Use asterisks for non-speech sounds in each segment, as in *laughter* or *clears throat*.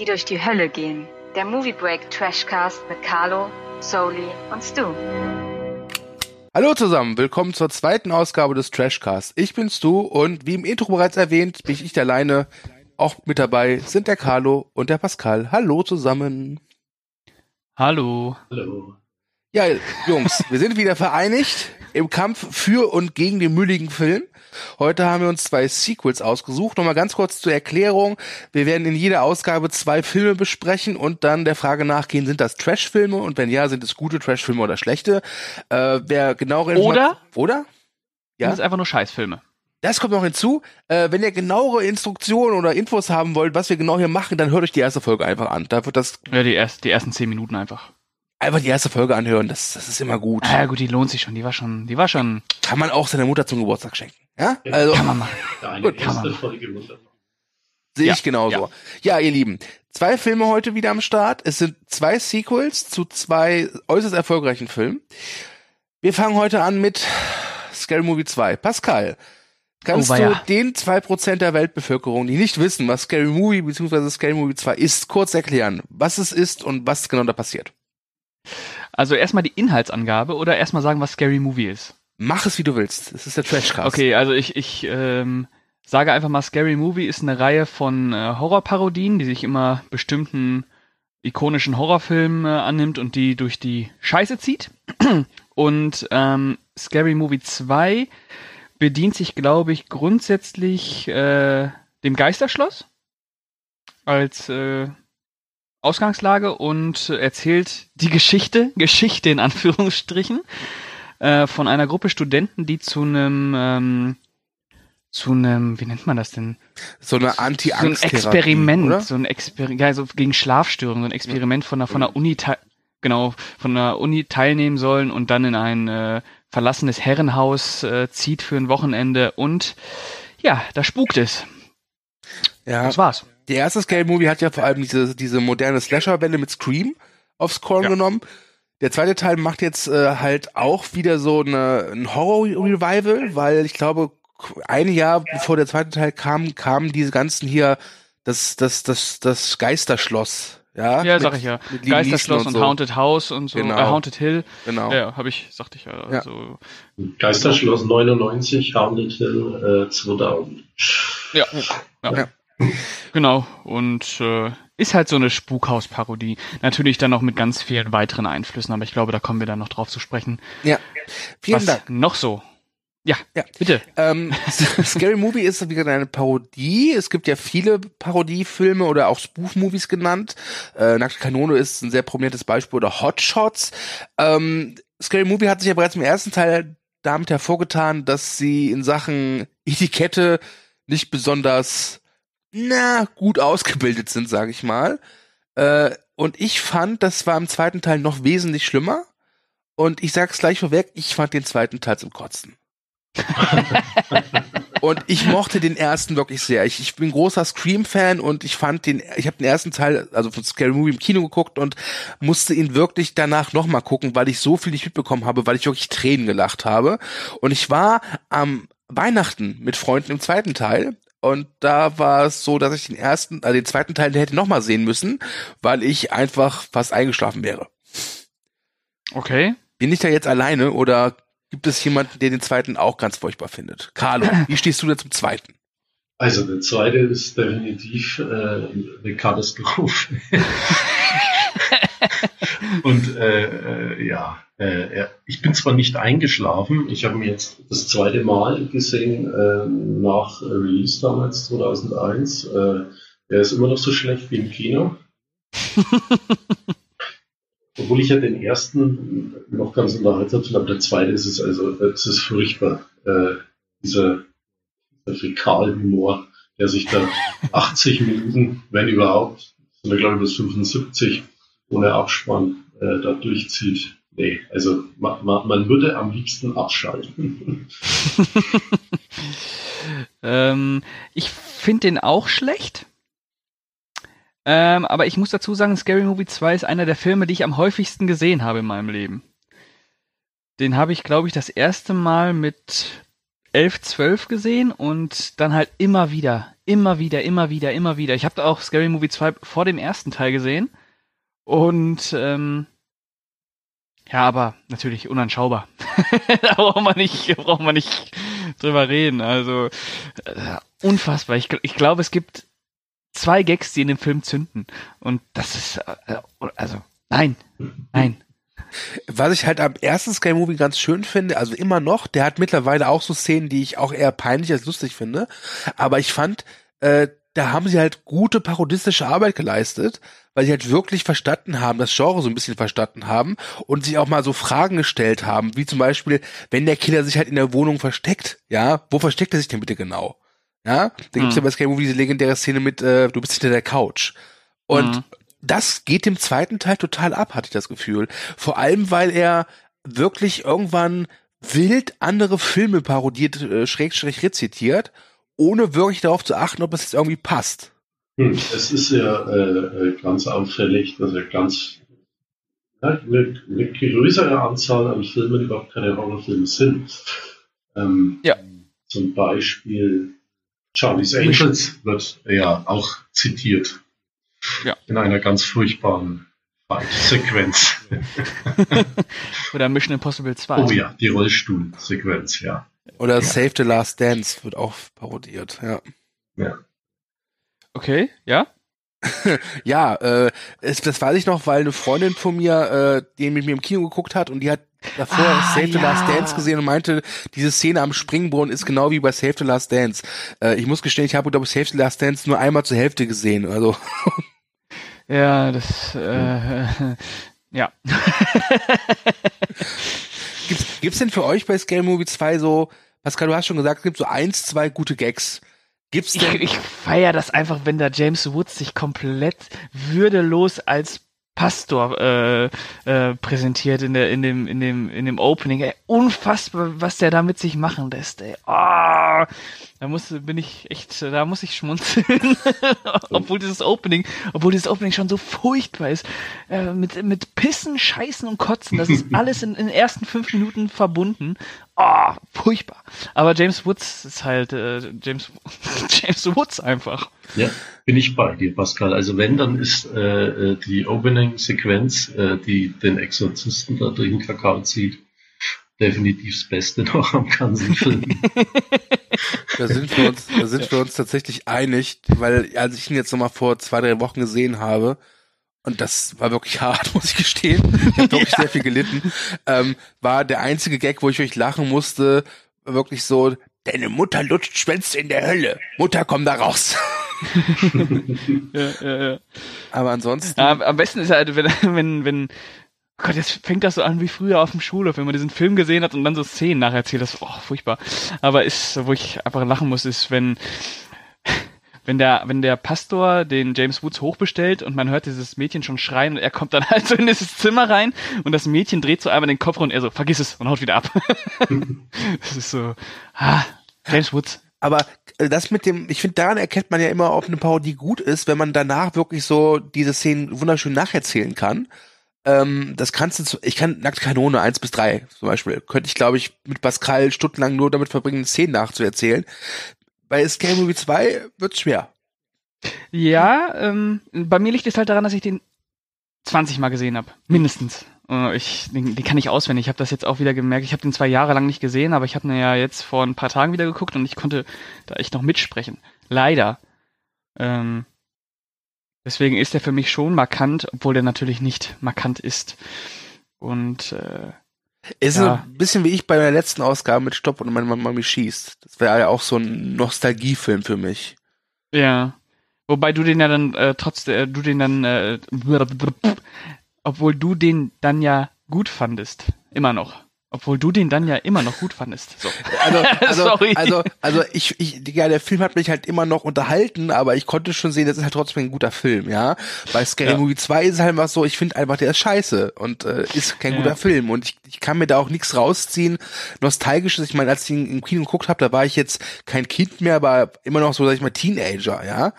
die durch die Hölle gehen. Der Movie Break Trashcast mit Carlo, Soli und Stu. Hallo zusammen, willkommen zur zweiten Ausgabe des Trashcasts. Ich bin Stu und wie im Intro bereits erwähnt, bin ich nicht alleine. Auch mit dabei sind der Carlo und der Pascal. Hallo zusammen. Hallo. Hallo. Ja, Jungs, wir sind wieder vereinigt im Kampf für und gegen den mülligen Film. Heute haben wir uns zwei Sequels ausgesucht. Nochmal ganz kurz zur Erklärung. Wir werden in jeder Ausgabe zwei Filme besprechen und dann der Frage nachgehen, sind das Trash-Filme? Und wenn ja, sind es gute Trash-Filme oder schlechte? Äh, wer genauere Oder? Oder? Ja. Das ist einfach nur Scheißfilme. Das kommt noch hinzu. Äh, wenn ihr genauere Instruktionen oder Infos haben wollt, was wir genau hier machen, dann hört euch die erste Folge einfach an. Da wird das. Ja, die, erst, die ersten zehn Minuten einfach einfach die erste Folge anhören, das, das ist immer gut. Ah, ja, gut, die lohnt sich schon, die war schon, die war schon. Kann man auch seiner Mutter zum Geburtstag schenken. Ja? ja also, kann man machen. *laughs* Deine gut, erste Folge Sehe ja, ich genauso. Ja. ja, ihr Lieben, zwei Filme heute wieder am Start. Es sind zwei Sequels zu zwei äußerst erfolgreichen Filmen. Wir fangen heute an mit Scary Movie 2. Pascal, kannst oh, du den zwei Prozent der Weltbevölkerung, die nicht wissen, was Scary Movie bzw. Scary Movie 2 ist, kurz erklären, was es ist und was genau da passiert? Also erstmal die Inhaltsangabe oder erstmal sagen, was Scary Movie ist? Mach es, wie du willst. Es ist der Trashcast. Okay, also ich, ich ähm, sage einfach mal, Scary Movie ist eine Reihe von äh, Horrorparodien, die sich immer bestimmten ikonischen Horrorfilmen äh, annimmt und die durch die Scheiße zieht. *clears throat* Und ähm, Scary Movie 2 bedient sich, glaube ich, grundsätzlich äh, dem Geisterschloss als äh, Ausgangslage und erzählt die Geschichte, Geschichte in Anführungsstrichen, äh, von einer Gruppe Studenten, die zu einem ähm, zu einem, wie nennt man das denn? So eine anti So ein Experiment, oder? so ein Experiment, ja, so gegen Schlafstörungen, so ein Experiment von der, von der Uni, genau, von der Uni teilnehmen sollen und dann in ein äh, verlassenes Herrenhaus äh, zieht für ein Wochenende und ja, da spukt es. Ja. Das war's der erste Scale Movie hat ja vor allem diese, diese moderne Slasher-Welle mit Scream aufs Korn ja. genommen. Der zweite Teil macht jetzt äh, halt auch wieder so eine, ein Horror-Revival, weil ich glaube, ein Jahr bevor der zweite Teil kam, kamen diese ganzen hier, das, das, das, das Geisterschloss. Ja, ja mit, sag ich ja. Geisterschloss und, so. Haunted House und so, genau. äh, Haunted Hill. Genau. Ja, habe ich, sagte ich ja. Also, ja. Geisterschloss 99, Haunted Hill äh, 2000. Ja. ja. ja. *laughs* Genau, und äh, ist halt so eine Spukhaus-Parodie. Natürlich dann noch mit ganz vielen weiteren Einflüssen, aber ich glaube, da kommen wir dann noch drauf zu sprechen. Ja. Vielen Was Dank. Noch so. Ja, ja. bitte. Ähm, *laughs* Scary Movie ist wie gesagt eine Parodie. Es gibt ja viele Parodiefilme oder auch Spoof-Movies genannt. Äh, Nackte Kanone ist ein sehr prominentes Beispiel oder Hot Shots. Ähm, Scary Movie hat sich ja bereits im ersten Teil damit hervorgetan, dass sie in Sachen Etikette nicht besonders na, gut ausgebildet sind, sage ich mal. Äh, und ich fand, das war im zweiten Teil noch wesentlich schlimmer. Und ich sag's gleich vorweg, ich fand den zweiten Teil zum Kotzen. *laughs* und ich mochte den ersten wirklich sehr. Ich, ich bin großer Scream-Fan und ich fand den, ich habe den ersten Teil, also von Scary Movie im Kino geguckt und musste ihn wirklich danach nochmal gucken, weil ich so viel nicht mitbekommen habe, weil ich wirklich Tränen gelacht habe. Und ich war am Weihnachten mit Freunden im zweiten Teil und da war es so, dass ich den ersten, also den zweiten Teil hätte nochmal sehen müssen, weil ich einfach fast eingeschlafen wäre. Okay. Bin ich da jetzt alleine oder gibt es jemanden, der den zweiten auch ganz furchtbar findet? Carlo, *laughs* wie stehst du denn zum zweiten? Also der zweite ist definitiv äh, eine Katastrophe. *laughs* *laughs* Und äh, äh, ja, äh, ich bin zwar nicht eingeschlafen, ich habe mir jetzt das zweite Mal gesehen äh, nach Release damals 2001. Äh, er ist immer noch so schlecht wie im Kino. *laughs* Obwohl ich ja den ersten noch ganz unterhaltsam finde, aber der zweite ist es also, es ist furchtbar. Äh, dieser, dieser Fäkalhumor, der sich da *laughs* 80 Minuten, wenn überhaupt, sind wir glaube ich bis 75, ohne Abspann äh, da durchzieht. Nee, also man, man, man würde am liebsten abschalten. *laughs* ähm, ich finde den auch schlecht. Ähm, aber ich muss dazu sagen, Scary Movie 2 ist einer der Filme, die ich am häufigsten gesehen habe in meinem Leben. Den habe ich, glaube ich, das erste Mal mit 11, 12 gesehen und dann halt immer wieder, immer wieder, immer wieder, immer wieder. Ich habe auch Scary Movie 2 vor dem ersten Teil gesehen und ähm, ja, aber natürlich unanschaubar. *laughs* da braucht man nicht, braucht man nicht drüber reden. Also äh, unfassbar. Ich, ich glaube, es gibt zwei Gags, die in dem Film zünden und das ist äh, also nein, nein. Was ich halt am ersten Sky Movie ganz schön finde, also immer noch, der hat mittlerweile auch so Szenen, die ich auch eher peinlich als lustig finde. Aber ich fand, äh, da haben sie halt gute parodistische Arbeit geleistet, weil sie halt wirklich verstanden haben, das Genre so ein bisschen verstanden haben und sich auch mal so Fragen gestellt haben, wie zum Beispiel, wenn der Killer sich halt in der Wohnung versteckt, ja, wo versteckt er sich denn bitte genau? Ja, da gibt's mhm. ja bei Sky Movie diese legendäre Szene mit, äh, du bist hinter der Couch. Und mhm das geht dem zweiten Teil total ab, hatte ich das Gefühl. Vor allem, weil er wirklich irgendwann wild andere Filme parodiert, äh, schrägstrich rezitiert, ohne wirklich darauf zu achten, ob es jetzt irgendwie passt. Hm, es ist ja äh, äh ganz auffällig, dass er ganz ja, eine, eine größere Anzahl an Filmen überhaupt keine Horrorfilme sind. Ähm, ja. Zum Beispiel Charlie's Angels wird ja auch zitiert. Ja. In einer ganz furchtbaren Fight-Sequenz. *laughs* Oder Mission Impossible 2. Oh ja, die Rollstuhl-Sequenz, ja. Oder ja. Save the Last Dance wird auch parodiert, ja. Ja. Okay, ja. *laughs* ja, äh, es, das weiß ich noch, weil eine Freundin von mir, äh, die mit mir im Kino geguckt hat und die hat davor ah, Save the Last Dance gesehen und meinte, diese Szene am Springbrunnen ist genau wie bei Save the Last Dance. Äh, ich muss gestehen, ich habe, glaube ich, Save the Last Dance nur einmal zur Hälfte gesehen. Also Ja, das, äh, *laughs* ja. *laughs* gibt's, gibt's denn für euch bei Scale Movie 2 so, Pascal, du hast schon gesagt, es gibt so eins, zwei gute Gags. Gibt's denn? Ich, ich feier das einfach, wenn der James Woods sich komplett würdelos als Pastor äh, äh, präsentiert in der in dem in dem in dem Opening. Ey, unfassbar, was der da mit sich machen lässt. Ey. Oh, da muss bin ich echt, da muss ich schmunzeln, *laughs* obwohl dieses Opening, obwohl dieses Opening schon so furchtbar ist, äh, mit mit Pissen, Scheißen und Kotzen. Das ist *laughs* alles in, in den ersten fünf Minuten verbunden. Oh, furchtbar. Aber James Woods ist halt äh, James *laughs* James Woods einfach. Ja, bin ich bei dir, Pascal. Also wenn, dann ist äh, äh, die Opening-Sequenz, äh, die den Exorzisten da durch den Kakao zieht, definitiv das Beste noch am ganzen Film. Da sind wir uns, da sind wir uns tatsächlich einig, weil als ich ihn jetzt nochmal vor zwei, drei Wochen gesehen habe, und das war wirklich hart, *laughs* muss ich gestehen, ich habe wirklich *laughs* sehr viel gelitten, ähm, war der einzige Gag, wo ich wirklich lachen musste, wirklich so, deine Mutter lutscht Schwänze in der Hölle. Mutter, komm da raus. *laughs* ja, ja, ja. Aber ansonsten. Ja, am besten ist halt, wenn, wenn, wenn, Gott, jetzt fängt das so an wie früher auf dem Schulhof, wenn man diesen Film gesehen hat und dann so Szenen nacherzählt. Das, oh, furchtbar. Aber ist, wo ich einfach lachen muss, ist, wenn, *laughs* wenn der, wenn der Pastor den James Woods hochbestellt und man hört dieses Mädchen schon schreien und er kommt dann *laughs* halt so in dieses Zimmer rein und das Mädchen dreht so einmal den Kopf und er so, vergiss es und haut wieder ab. *laughs* das ist so, ah, James Woods. Aber äh, das mit dem, ich finde, daran erkennt man ja immer, ob eine Parodie gut ist, wenn man danach wirklich so diese Szenen wunderschön nacherzählen kann. Ähm, das kannst du, ich kann Nackt Kanone 1 bis 3 zum Beispiel, könnte ich, glaube ich, mit Pascal stundenlang nur damit verbringen, Szenen nachzuerzählen. Bei Scale Movie 2 wird's schwer. Ja, ähm, bei mir liegt es halt daran, dass ich den 20 Mal gesehen habe. Mindestens. Äh, ich, den, den kann ich auswendig. Ich habe das jetzt auch wieder gemerkt. Ich habe den zwei Jahre lang nicht gesehen, aber ich habe ihn ja jetzt vor ein paar Tagen wieder geguckt und ich konnte da echt noch mitsprechen. Leider. Ähm, deswegen ist er für mich schon markant, obwohl er natürlich nicht markant ist. Und äh, ist ja. ein bisschen wie ich bei der letzten Ausgabe mit Stopp und meine Mami schießt. Das wäre ja auch so ein Nostalgiefilm für mich. Ja. Wobei du den ja dann äh, trotzdem, äh, du den dann äh, obwohl du den dann ja gut fandest. Immer noch. Obwohl du den dann ja immer noch gut fandest. So. *laughs* Also, also, also, also ich, ich, ja, der Film hat mich halt immer noch unterhalten, aber ich konnte schon sehen, das ist halt trotzdem ein guter Film, ja. Bei Scary ja. Movie 2 ist es halt einfach so, ich finde einfach, der ist scheiße und äh, ist kein ja. guter Film. Und ich, ich kann mir da auch nichts rausziehen. Nostalgisches, ich meine, als ich ihn im Kino geguckt habe, da war ich jetzt kein Kind mehr, aber immer noch so, sag ich mal, Teenager, ja.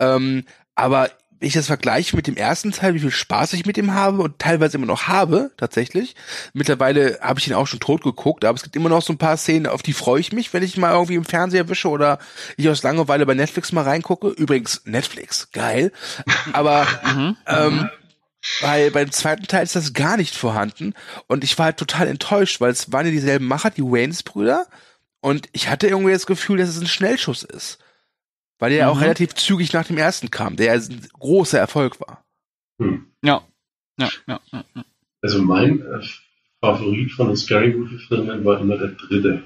Ähm, aber wenn ich das vergleiche mit dem ersten Teil, wie viel Spaß ich mit dem habe und teilweise immer noch habe, tatsächlich. Mittlerweile habe ich ihn auch schon tot geguckt, aber es gibt immer noch so ein paar Szenen, auf die freue ich mich, wenn ich mal irgendwie im Fernseher wische oder ich aus Langeweile bei Netflix mal reingucke. Übrigens, Netflix, geil. Aber *laughs* Mhm. ähm, weil beim zweiten Teil ist das gar nicht vorhanden und ich war halt total enttäuscht, weil es waren ja dieselben Macher, die Waynes-Brüder und ich hatte irgendwie das Gefühl, dass es ein Schnellschuss ist. Weil der ja auch Mhm. relativ zügig nach dem ersten kam, der ein großer Erfolg war. Hm. Ja. Ja, ja, ja. ja. Also mein äh, Favorit von den Scary Movie Filmen war immer der dritte.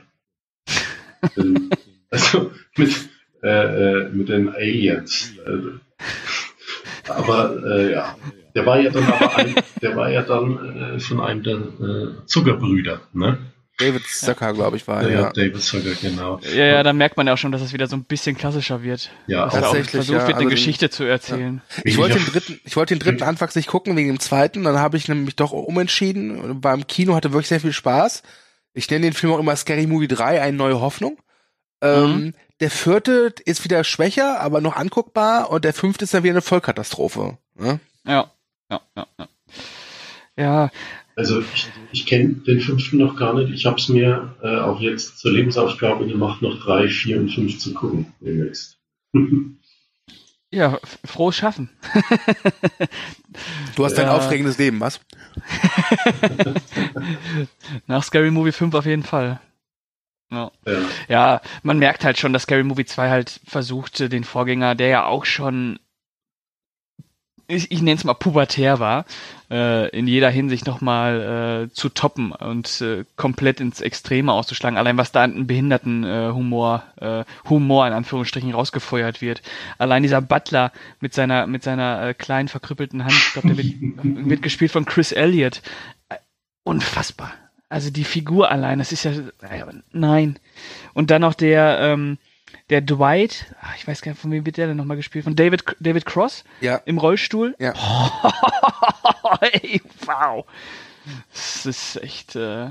Den, *laughs* also mit, äh, äh, mit den Aliens. Äh, aber äh, ja, der war ja dann aber ein, der war ja dann äh, von einem der äh, Zuckerbrüder, ne? David Zucker, glaube ich, war Ja, ja. David Zucker, genau. Ja, ja, da merkt man ja auch schon, dass es wieder so ein bisschen klassischer wird. Ja, Dass Tatsächlich, versucht ja, wird, eine also den- Geschichte zu erzählen. Ich wollte den dritten, ich wollte den dritten anfangs nicht gucken wegen dem zweiten, dann habe ich nämlich doch umentschieden, war im Kino, hatte wirklich sehr viel Spaß. Ich nenne den Film auch immer Scary Movie 3, eine neue Hoffnung. Ähm, der vierte ist wieder schwächer, aber noch anguckbar und der fünfte ist dann wieder eine Vollkatastrophe. Ne? Ja, ja, ja, ja. Ja, Also ich, ich kenne den fünften noch gar nicht. Ich habe es mir äh, auch jetzt zur Lebensaufgabe gemacht, noch drei, vier und fünf zu gucken demnächst. *laughs* ja, frohes Schaffen. Du hast dein Ja. aufregendes Leben, was? *laughs* Nach Scary Movie 5 auf jeden Fall. Ja. Ja. ja, man merkt halt schon, dass Scary Movie 2 halt versuchte, den Vorgänger, der ja auch schon, ich, ich nenne es mal pubertär war, äh, in jeder Hinsicht nochmal äh, zu toppen und äh, komplett ins Extreme auszuschlagen. Allein was da an behinderten äh, Humor, äh, Humor in Anführungsstrichen rausgefeuert wird. Allein dieser Butler mit seiner mit seiner äh, kleinen verkrüppelten Hand, ich glaube, der wird, *laughs* wird gespielt von Chris Elliott. Äh, Unfassbar. Also die Figur allein, das ist ja nein. Und dann noch der ähm, der Dwight, ah, ich weiß gar nicht, von wem wird der denn nochmal gespielt? Von David David Cross Ja. im Rollstuhl. Ja. *laughs* Ey, wow. Das ist echt. Äh,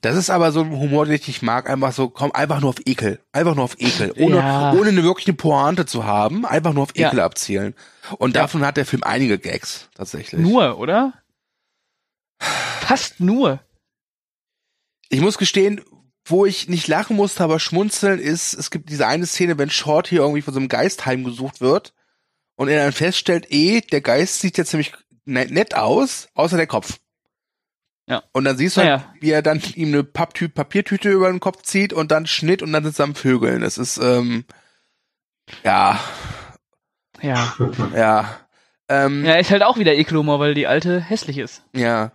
Das ist aber so ein Humor, den ich nicht mag. Einfach so, komm, einfach nur auf Ekel. Einfach nur auf Ekel. Ohne, Ja. ohne eine wirklich eine Pointe zu haben. Einfach nur auf Ja. Ekel abzielen. Und Ja. davon hat der Film einige Gags, tatsächlich. nur, oder? Fast nur. Ich muss gestehen, wo ich nicht lachen musste, aber schmunzeln ist, es gibt diese eine Szene, wenn Short hier irgendwie von so einem Geist heimgesucht wird und er dann feststellt, eh, der Geist sieht ja ziemlich ne- nett aus, außer der Kopf. Ja. Und dann siehst du halt, Naja. wie er dann ihm eine Papptü Papiertüte über den Kopf zieht und dann Schnitt und dann sind sie am Vögeln. Das ist, ähm, ja, Ja. ja. Ähm, Ja, ist halt auch wieder Ekelhumor, weil die alte hässlich ist. Ja.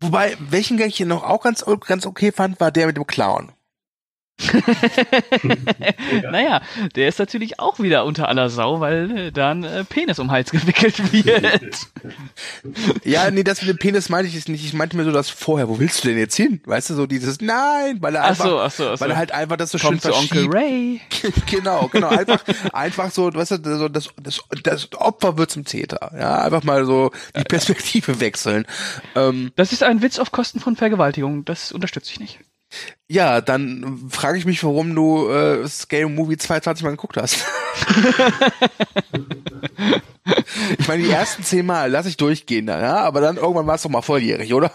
Wobei, welchen Gang ich hier noch auch ganz, ganz okay fand, war der mit dem Clown. *laughs* Naja, der ist natürlich auch wieder unter aller Sau, weil äh, da ein äh, Penis um den Hals *laughs* gewickelt wird. *laughs* Ja, nee, das mit dem Penis meinte ich jetzt nicht. Ich meinte mir so das vorher. Wo willst du denn jetzt hin? Weißt du, so dieses Nein, weil er Ach einfach, so, ach so, ach so. weil er halt einfach das so Kommt zu schön Onkel verschiebt. Ray. genau, genau. Einfach, einfach so, weißt du, so das, das, das Opfer wird zum Täter. Ja, einfach mal so die Perspektive wechseln. Ähm, Das ist ein Witz auf Kosten von Vergewaltigung. Das unterstütze ich nicht. Ja, dann frage ich mich, warum du äh, Scale Movie 22 mal geguckt hast. *laughs* ich meine, die ersten zehn Mal lass ich durchgehen, ja, aber dann irgendwann war es doch mal volljährig, oder?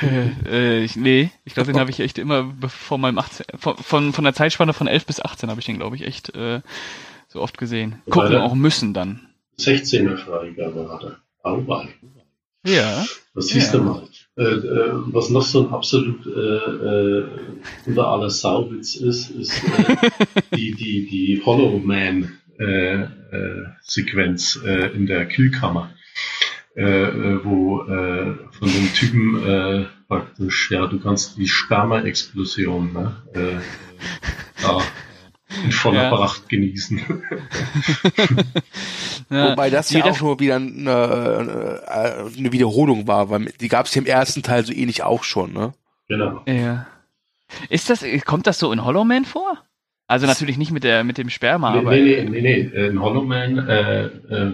*laughs* äh, ich, nee, ich glaube, den habe ich echt immer vor meinem 18, von, von, von der Zeitspanne von 11 bis 18 habe ich den, glaube ich, echt äh, so oft gesehen. Gucken auch müssen dann. 16er Freigabe hat er. Auweih. Ja. Das siehst Ja. du mal. Äh, äh, was noch so ein absolut äh, äh, unter aller Sauwitz ist, ist äh, *laughs* die, die, die Hollow Man äh, äh, Sequenz äh, in der Kühlkammer, äh, äh, wo äh, von dem Typen äh, praktisch, ja, du kannst die Sperma-Explosion ne, äh, *laughs* da in voller Ja. Pracht genießen. *laughs* ja Wobei das die ja auch nur wieder eine, äh, eine Wiederholung war, weil die gab es ja im ersten Teil so ähnlich auch schon, ne? genau. Ja. Ist das, kommt das so in Hollow Man vor? Also natürlich nicht mit der, mit dem Sperma, Nee, aber. nee, nee, nee, nee. In Hollow Man äh, äh,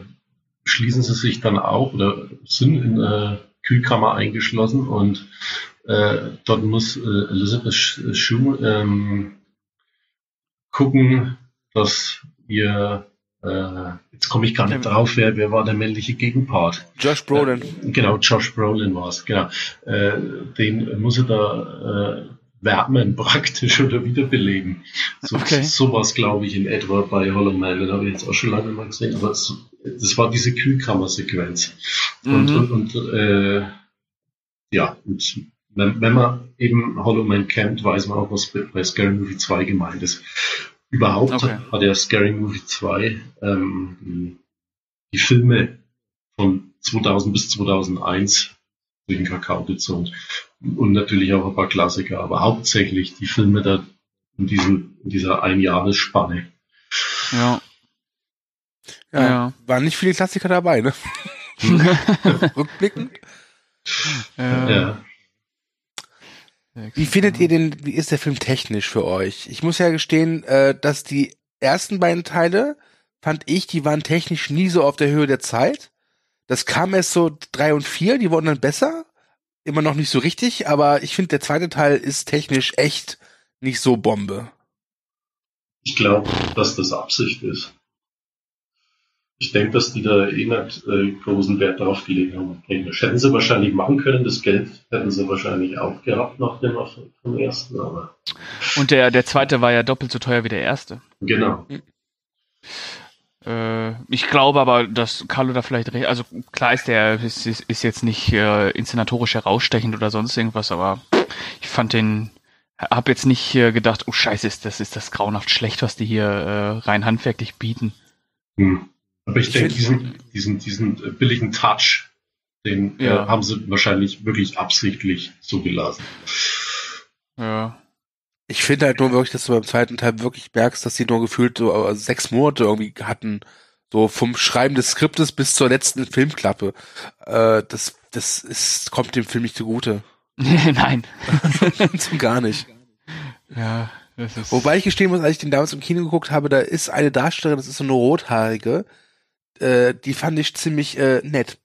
schließen sie sich dann auch oder sind in äh, Kühlkammer eingeschlossen und äh, dort muss äh, Elizabeth Sh- Shue ähm, gucken, dass ihr, äh, jetzt komme ich gar nicht drauf, wer, wer war der männliche Gegenpart? Josh Brolin. Äh, genau, Josh Brolin war es, genau. Äh, den muss er da äh, wärmen *laughs* praktisch oder wiederbeleben. So, Okay. Sowas glaube ich in etwa bei Hollow Man, den habe ich jetzt auch schon lange mal gesehen, aber es, das war diese Kühlkammer-Sequenz. Und, Mhm. und, und äh, ja, und wenn, wenn man eben Hollow Man kennt, weiß man auch, was bei Scary Movie 2 gemeint ist. Überhaupt Okay. hat ja Scary Movie 2 ähm, die, die Filme von 2000 bis 2001 durch den Kakao gezogen. Und natürlich auch ein paar Klassiker, aber hauptsächlich die Filme da in, diesem, in dieser Einjahresspanne. Ja. Ja, Ja. Waren nicht viele Klassiker dabei, ne? *laughs* Rückblickend. Ja. Ja. Wie findet ihr den, wie ist der Film technisch für euch? Ich muss ja gestehen, äh, dass die ersten beiden Teile, fand ich, die waren technisch nie so auf der Höhe der Zeit. Das kam erst so drei und vier, die wurden dann besser. Immer noch nicht so richtig, aber ich finde, der zweite Teil ist technisch echt nicht so Bombe. Ich glaube, dass das Absicht ist. Ich denke, dass die da eh nicht äh, großen Wert darauf gelegt haben. Technisch hätten sie wahrscheinlich machen können, das Geld hätten sie wahrscheinlich auch gehabt nach dem vom ersten, aber Und der, der zweite war ja doppelt so teuer wie der erste. genau. Äh, ich glaube aber, dass Carlo da vielleicht recht. Also klar ist der ist, ist, ist jetzt nicht äh, inszenatorisch herausstechend oder sonst irgendwas, aber ich fand den. Hab jetzt nicht äh, gedacht, oh Scheiße, ist das ist das grauenhaft schlecht, was die hier äh, rein handwerklich bieten. Hm. Aber ich Ich denke, diesen, diesen, diesen äh, billigen Touch, den Ja. äh, haben sie wahrscheinlich wirklich absichtlich zugelassen. Ja. Ich finde halt nur wirklich, dass du beim zweiten Teil wirklich merkst, dass die nur gefühlt so äh, sechs Monate irgendwie hatten. So vom Schreiben des Skriptes bis zur letzten Filmklappe. Äh, das, das ist, kommt dem Film nicht zugute. *laughs* Nein. *laughs* gar nicht. Ja, das ist. Wobei ich gestehen muss, als ich den damals im Kino geguckt habe, da ist eine Darstellerin, das ist so eine rothaarige, äh, die fand ich ziemlich äh, nett.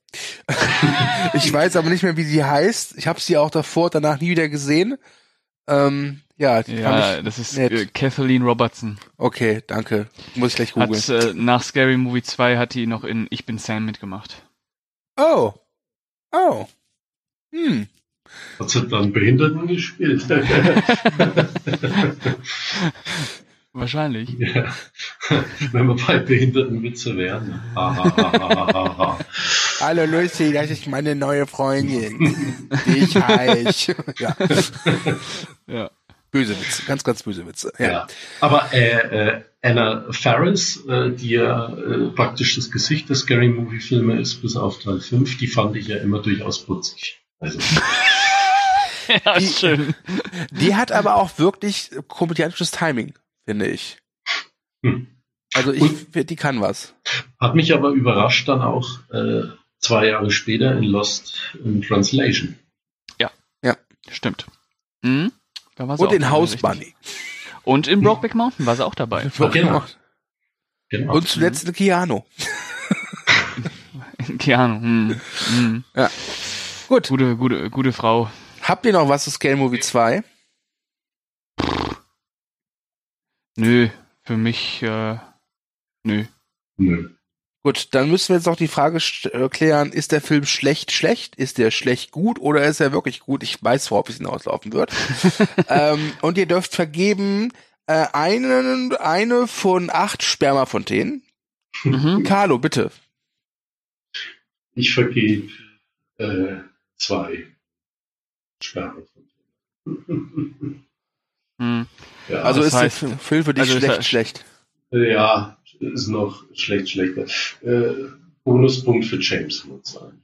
*laughs* ich weiß aber nicht mehr, wie sie heißt. Ich habe sie auch davor, und danach nie wieder gesehen. Ähm, ja, die ja, fand ich das ist nett. äh, Kathleen Robertson. Okay, danke. Muss ich gleich googeln. Hat äh, nach Scary Movie 2 hat die noch in Ich bin Sam mitgemacht. Oh. Oh. Hm. Hat sie dann Behinderten gespielt? *laughs* *laughs* Wahrscheinlich. ja. *laughs* Wenn wir bei Behinderten Witze wären. Ha, ha, ha, ha, ha, ha. Hallo Lucy, das ist meine neue Freundin. Ich *laughs* heiß. ja. Ja. Böse Witze, ganz, ganz böse Witze. Ja. Ja. Aber äh, äh, Anna Faris, äh, die ja äh, praktisch das Gesicht der Scary Movie Filme ist, bis auf Teil 5, die fand ich ja immer durchaus putzig. Also, *laughs* ja, Die- schön. Die hat aber auch wirklich komödiantisches Timing, finde ich. hm. Also ich Und- finde, die kann was. Hat mich aber überrascht dann auch äh, zwei Jahre später in Lost in Translation. Stimmt. Mhm. Da war sie Und auch in House. Bunny. Und in Brokeback Mountain war sie auch dabei. *laughs* Genau. Genau. Und zuletzt eine Keanu. *laughs* Keanu. Hm. Hm. Gut. Gute, gute, gute Frau. Habt ihr noch was zu Scale Movie 2? Nö, für mich, äh, nö. Nö. Gut, dann müssen wir jetzt noch die Frage äh, klären, ist der Film schlecht schlecht? Ist der schlecht gut oder ist er wirklich gut? Ich weiß, worauf es hinauslaufen wird. *laughs* ähm, und ihr dürft vergeben äh, einen, eine von acht Spermafontänen. Mhm. Carlo, bitte. Ich vergebe äh, zwei Sperre. *laughs* Hm. ja, Also ist heißt- der Film für dich also schlecht schlecht. ja, ist noch schlecht, schlechter. Äh, Bonuspunkt für James Wood sein.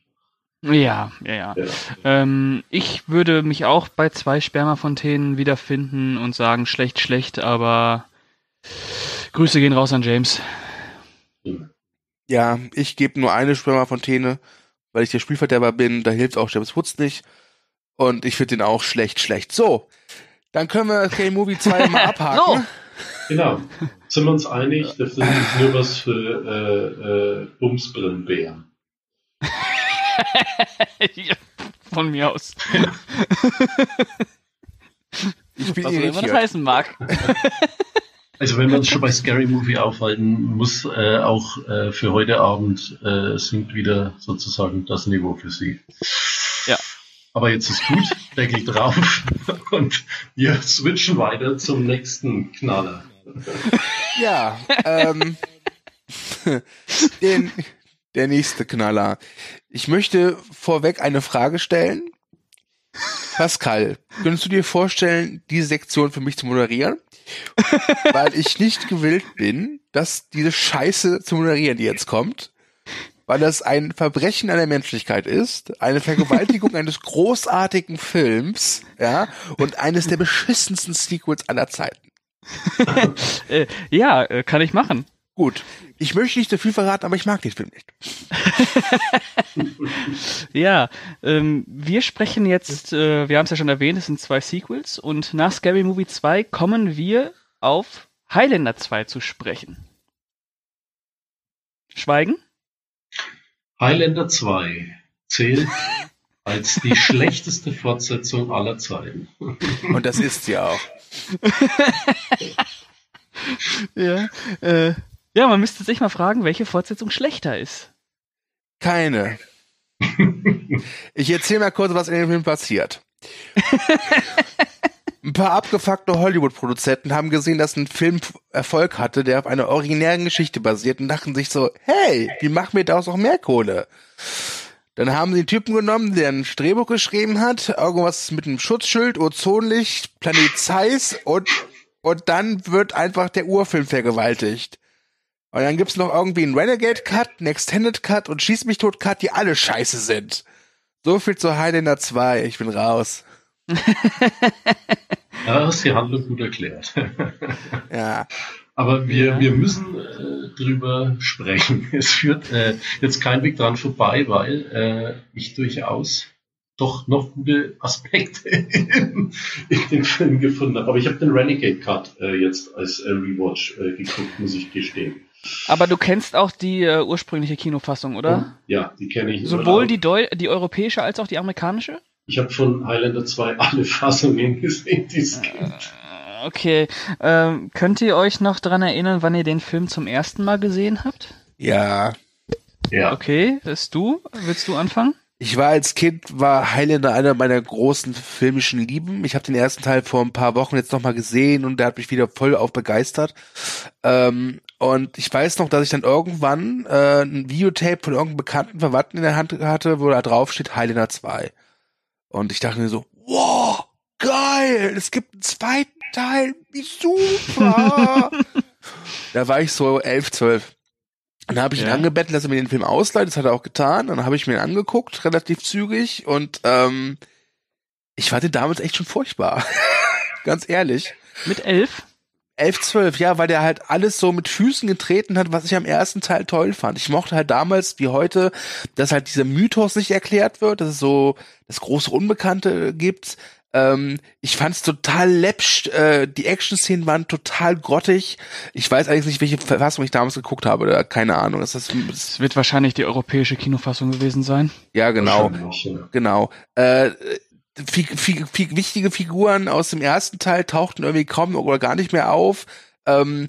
Ja, ja, ja. Ja. Ähm, ich würde mich auch bei zwei Spermafontänen wiederfinden und sagen, schlecht, schlecht, aber Grüße gehen raus an James. Ja, ich gebe nur eine Spermafontäne, weil ich der Spielverderber bin. Da hilft auch James Woods nicht. Und ich finde den auch schlecht schlecht. So, dann können wir K-Movie 2 *laughs* mal abhaken. So. Genau. Sind wir uns einig, der Film *laughs* ist nur was für äh, äh, Bumsbrillenbären. Ja, Von mir aus. Ich bin Was auch immer das heißen mag. *laughs* Also wenn wir uns schon bei Scary Movie aufhalten, muss äh, auch äh, für heute Abend äh, sinkt wieder sozusagen das Niveau für Sie. Ja. Aber jetzt ist gut, Deckel drauf *laughs* und wir switchen weiter zum nächsten Knaller. Ja, ähm, den, der nächste Knaller. Ich möchte vorweg eine Frage stellen. Pascal, könntest du dir vorstellen, diese Sektion für mich zu moderieren? Weil ich nicht gewillt bin, dass diese Scheiße zu moderieren, die jetzt kommt. Weil das ein Verbrechen an der Menschlichkeit ist, eine Vergewaltigung *laughs* eines großartigen Films, ja, und eines der beschissensten Sequels aller Zeiten. *laughs* äh, ja, äh, kann ich machen. Gut. Ich möchte nicht so viel verraten, aber ich mag den Film nicht. *laughs* ja, ähm, wir sprechen jetzt, äh, wir haben es ja schon erwähnt, es sind zwei Sequels und nach Scary Movie 2 kommen wir auf Highlander 2 zu sprechen. Schweigen? Highlander 2 zählt als die *laughs* schlechteste Fortsetzung aller Zeiten. Und das ist sie auch. *laughs* ja, äh, ja, man müsste sich mal fragen, welche Fortsetzung schlechter ist. Keine. *laughs* Ich erzähle mal kurz, was in dem Film passiert. Ein paar abgefuckte Hollywood-Produzenten haben gesehen, dass ein Film Erfolg hatte, der auf einer originären Geschichte basiert und dachten sich so, hey, wie machen wir daraus noch mehr Kohle? Dann haben sie den Typen genommen, der ein Drehbuch geschrieben hat, irgendwas mit einem Schutzschild, Ozonlicht, Planet Zeiss und, und dann wird einfach der Urfilm vergewaltigt. Und dann gibt's noch irgendwie einen Renegade Cut, einen Extended Cut und Schieß mich tot Cut, die alle scheiße sind. So viel zu Highlander 2, ich bin raus. Ja, hast die Handlung gut erklärt. *laughs* ja. Aber wir, ja. wir müssen äh, drüber sprechen. *laughs* Es führt äh, jetzt kein Weg dran vorbei, weil äh, ich durchaus doch noch gute Aspekte *laughs* in, in dem Film gefunden habe. Aber ich habe den Renegade Cut äh, jetzt als äh, Rewatch äh, geguckt, muss ich gestehen. Aber du kennst auch die äh, ursprüngliche Kinofassung, oder? Ja, die kenne ich. Sowohl die, Deu die europäische als auch die amerikanische? Ich habe von Highlander 2 *laughs* alle Fassungen gesehen, die es gibt. Äh, okay. Ähm, könnt ihr euch noch daran erinnern, wann ihr den Film zum ersten Mal gesehen habt? Ja. Ja. Okay, ist du? Willst du anfangen? Ich war als Kind, war Highlander einer meiner großen filmischen Lieben. Ich habe den ersten Teil vor ein paar Wochen jetzt nochmal gesehen und der hat mich wieder voll auf begeistert. Ähm, und ich weiß noch, dass ich dann irgendwann äh, ein Videotape von irgendeinem bekannten Verwandten in der Hand hatte, wo da drauf steht Highlander 2. Und ich dachte mir so, wow, geil, es gibt einen zweiten Teil, wie super. *laughs* da war ich so elf, zwölf. Dann habe ich ja. ihn angebettelt, dass er mir den Film ausleiht. Das hat er auch getan. Dann habe ich mir ihn angeguckt, relativ zügig. Und ähm, ich fand den damals echt schon furchtbar. *laughs* Ganz ehrlich. Mit elf? Elf, zwölf, ja, weil der halt alles so mit Füßen getreten hat, was ich am ersten Teil toll fand. Ich mochte halt damals wie heute, dass halt dieser Mythos nicht erklärt wird, dass es so das große Unbekannte gibt. Ähm, ich fand's total läppsch. Äh, die Action-Szenen waren total grottig. Ich weiß eigentlich nicht, welche Verfassung ich damals geguckt habe. Oder keine Ahnung. Das, ist, das wird wahrscheinlich die europäische Kinofassung gewesen sein. Ja, genau. Genau. Äh, fi fi fi wichtige Figuren aus dem ersten Teil tauchten irgendwie kaum oder gar nicht mehr auf. Ähm,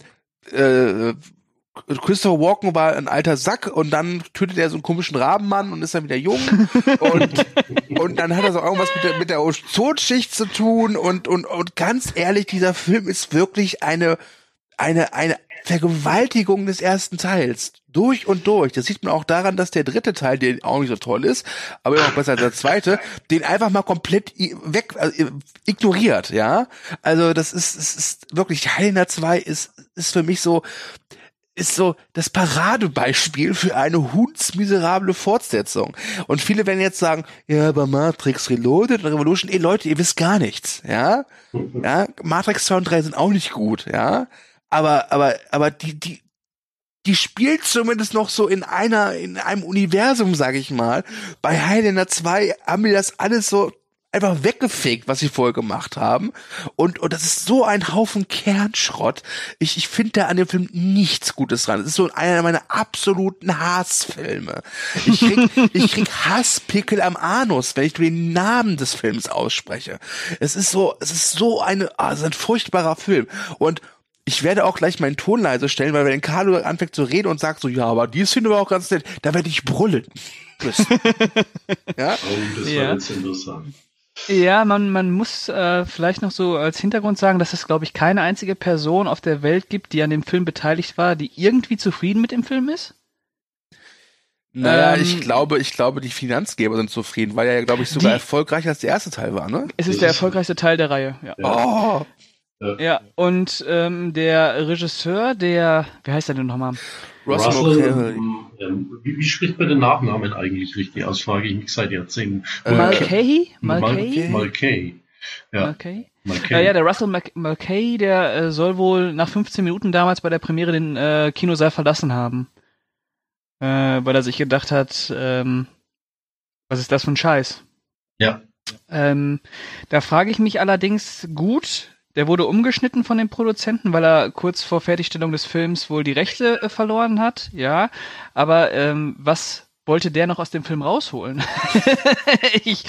äh, Christopher Walken war ein alter Sack und dann tötet er so einen komischen Rabenmann und ist dann wieder jung *laughs* und, und dann hat er so irgendwas mit der, mit der Ozonschicht zu tun und, und, und ganz ehrlich, dieser Film ist wirklich eine, eine, eine Vergewaltigung des ersten Teils. Durch und durch. Das sieht man auch daran, dass der dritte Teil, der auch nicht so toll ist, aber immer noch besser als der zweite, *laughs* den einfach mal komplett weg, also ignoriert, ja. Also das ist, es ist wirklich, Highlander 2 ist, ist für mich so, ist so das Paradebeispiel für eine hundsmiserable Fortsetzung. Und viele werden jetzt sagen, ja, aber Matrix Reloaded und Revolution, ey Leute, ihr wisst gar nichts, ja? *laughs* Ja, Matrix 2 und 3 sind auch nicht gut, ja? Aber, aber, aber die, die, die spielt zumindest noch so in einer, in einem Universum, sag ich mal. Bei Highlander 2 haben wir das alles so einfach weggefegt, was sie vorher gemacht haben. Und, und das ist so ein Haufen Kernschrott. Ich, ich finde da an dem Film nichts Gutes dran. Es ist so einer meiner absoluten Hassfilme. Ich krieg, *laughs* ich krieg Hasspickel am Anus, wenn ich den Namen des Films ausspreche. Es ist so, es ist so eine, also ein furchtbarer Film. Und ich werde auch gleich meinen Ton leise stellen, weil wenn Carlo anfängt zu reden und sagt so, ja, aber die Szene war auch ganz nett, da werde ich brüllen. *laughs* ja? Oh, das Ja. war jetzt interessant. Ja, man, man muss äh, vielleicht noch so als Hintergrund sagen, dass es, glaube ich, keine einzige Person auf der Welt gibt, die an dem Film beteiligt war, die irgendwie zufrieden mit dem Film ist. Naja, Ähm, ich glaube, ich glaube, die Finanzgeber sind zufrieden, weil er ja, glaube ich, sogar Die- erfolgreicher als der erste Teil war, ne? Es ist der erfolgreichste Teil der Reihe. Ja, Oh, ja. und ähm, der Regisseur, der, wie heißt er denn nochmal? Russell, Russell, ähm, ähm, wie, wie spricht man den Nachnamen eigentlich richtig aus? Frage ich mich seit Jahrzehnten. Äh, Mulcahy? Mal- Mulcahy? Mulcahy. Ja, Mulcahy? Mulcahy. Ja, ja, der Russell Mc Mulcahy, der äh, soll wohl nach 15 Minuten damals bei der Premiere den äh, Kinosaal verlassen haben. Äh, weil er sich gedacht hat, ähm, was ist das für ein Scheiß? Ja. Ähm, da frage ich mich allerdings gut, der wurde umgeschnitten von dem Produzenten, weil er kurz vor Fertigstellung des Films wohl die Rechte äh, verloren hat, ja. Aber ähm, was wollte der noch aus dem Film rausholen? *laughs* ich,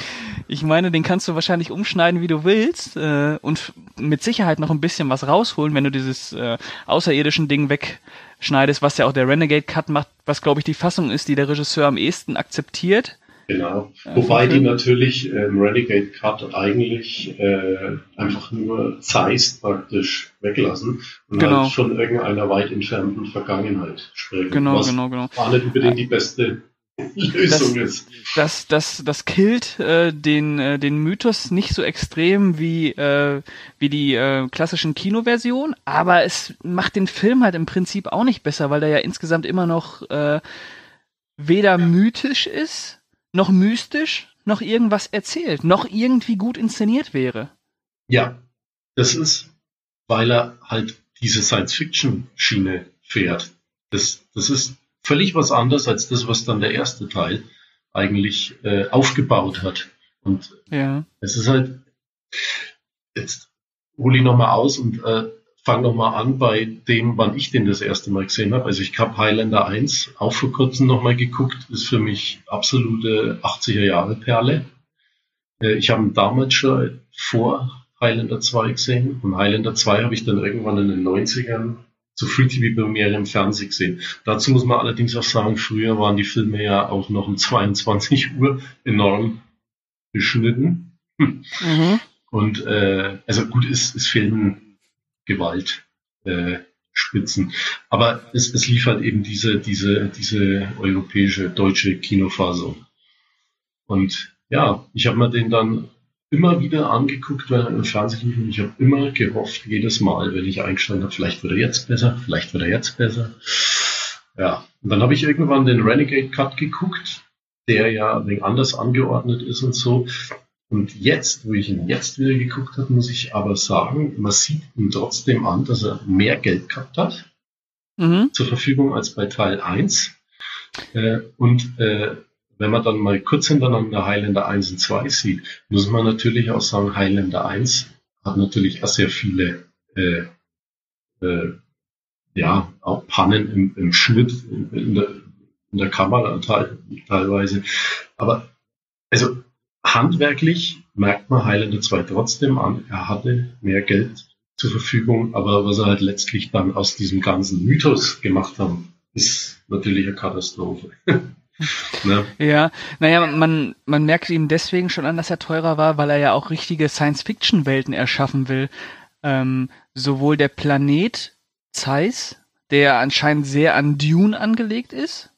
ich meine, den kannst du wahrscheinlich umschneiden, wie du willst, äh, und mit Sicherheit noch ein bisschen was rausholen, wenn du dieses äh, außerirdischen Ding wegschneidest, was ja auch der Renegade Cut macht, was glaube ich die Fassung ist, die der Regisseur am ehesten akzeptiert. Genau. Ja, Wobei die natürlich äh, im Renegade Cut eigentlich äh, einfach nur Zeiss praktisch weglassen und Genau. halt von irgendeiner weit entfernten Vergangenheit sprechen. Genau, was genau, genau. gar nicht unbedingt die beste *laughs* Lösung ist. das, das, das killt äh, den, äh, den Mythos nicht so extrem wie, äh, wie die äh, klassischen Kinoversionen, aber es macht den Film halt im Prinzip auch nicht besser, weil der ja insgesamt immer noch äh, weder mythisch ist, noch mystisch, noch irgendwas erzählt, noch irgendwie gut inszeniert wäre. Ja, das ist, weil er halt diese Science-Fiction-Schiene fährt. Das, das ist völlig was anderes als das, was dann der erste Teil eigentlich äh, aufgebaut hat. Und Ja. es ist halt, jetzt hole ich nochmal aus und äh, fange nochmal an bei dem, wann ich den das erste Mal gesehen habe. Also ich habe Highlander 1 auch vor kurzem nochmal geguckt, ist für mich absolute 80er Jahre Perle. Äh, ich habe ihn damals schon vor Highlander 2 gesehen und Highlander 2 habe ich dann irgendwann in den 90ern zu Free TV Premiere im Fernsehen gesehen. Dazu muss man allerdings auch sagen, früher waren die Filme ja auch noch um *laughs* 22 Uhr enorm beschnitten. Mhm. Und äh, also gut, es, es fehlen Gewalt, äh, Spitzen. Aber es, es liefert eben diese, diese, diese europäische, deutsche Kinofassung. Und ja, ich habe mir den dann immer wieder angeguckt, wenn er im Fernsehen lief und ich habe immer gehofft, jedes Mal, wenn ich eingestellt habe, vielleicht wird er jetzt besser, vielleicht wird er jetzt besser. Ja, und dann habe ich irgendwann den Renegade Cut geguckt, der ja ein wenig anders angeordnet ist und so. Und jetzt, wo ich ihn jetzt wieder geguckt habe, muss ich aber sagen, man sieht ihm trotzdem an, dass er mehr Geld gehabt hat Mhm. zur Verfügung als bei Teil 1. Äh, und äh, wenn man dann mal kurz hintereinander Highlander 1 und 2 sieht, muss man natürlich auch sagen, Highlander 1 hat natürlich auch sehr viele äh, äh, ja, auch Pannen im, im Schnitt, in, in, der, in der Kamera teil, teilweise. Aber also handwerklich merkt man Highlander 2 trotzdem an, er hatte mehr Geld zur Verfügung, aber was er halt letztlich dann aus diesem ganzen Mythos gemacht haben, ist natürlich eine Katastrophe. *laughs* ne? Ja, naja, man, man merkt ihm deswegen schon an, dass er teurer war, weil er ja auch richtige Science-Fiction-Welten erschaffen will. Ähm, sowohl der Planet Zeiss, der anscheinend sehr an Dune angelegt ist,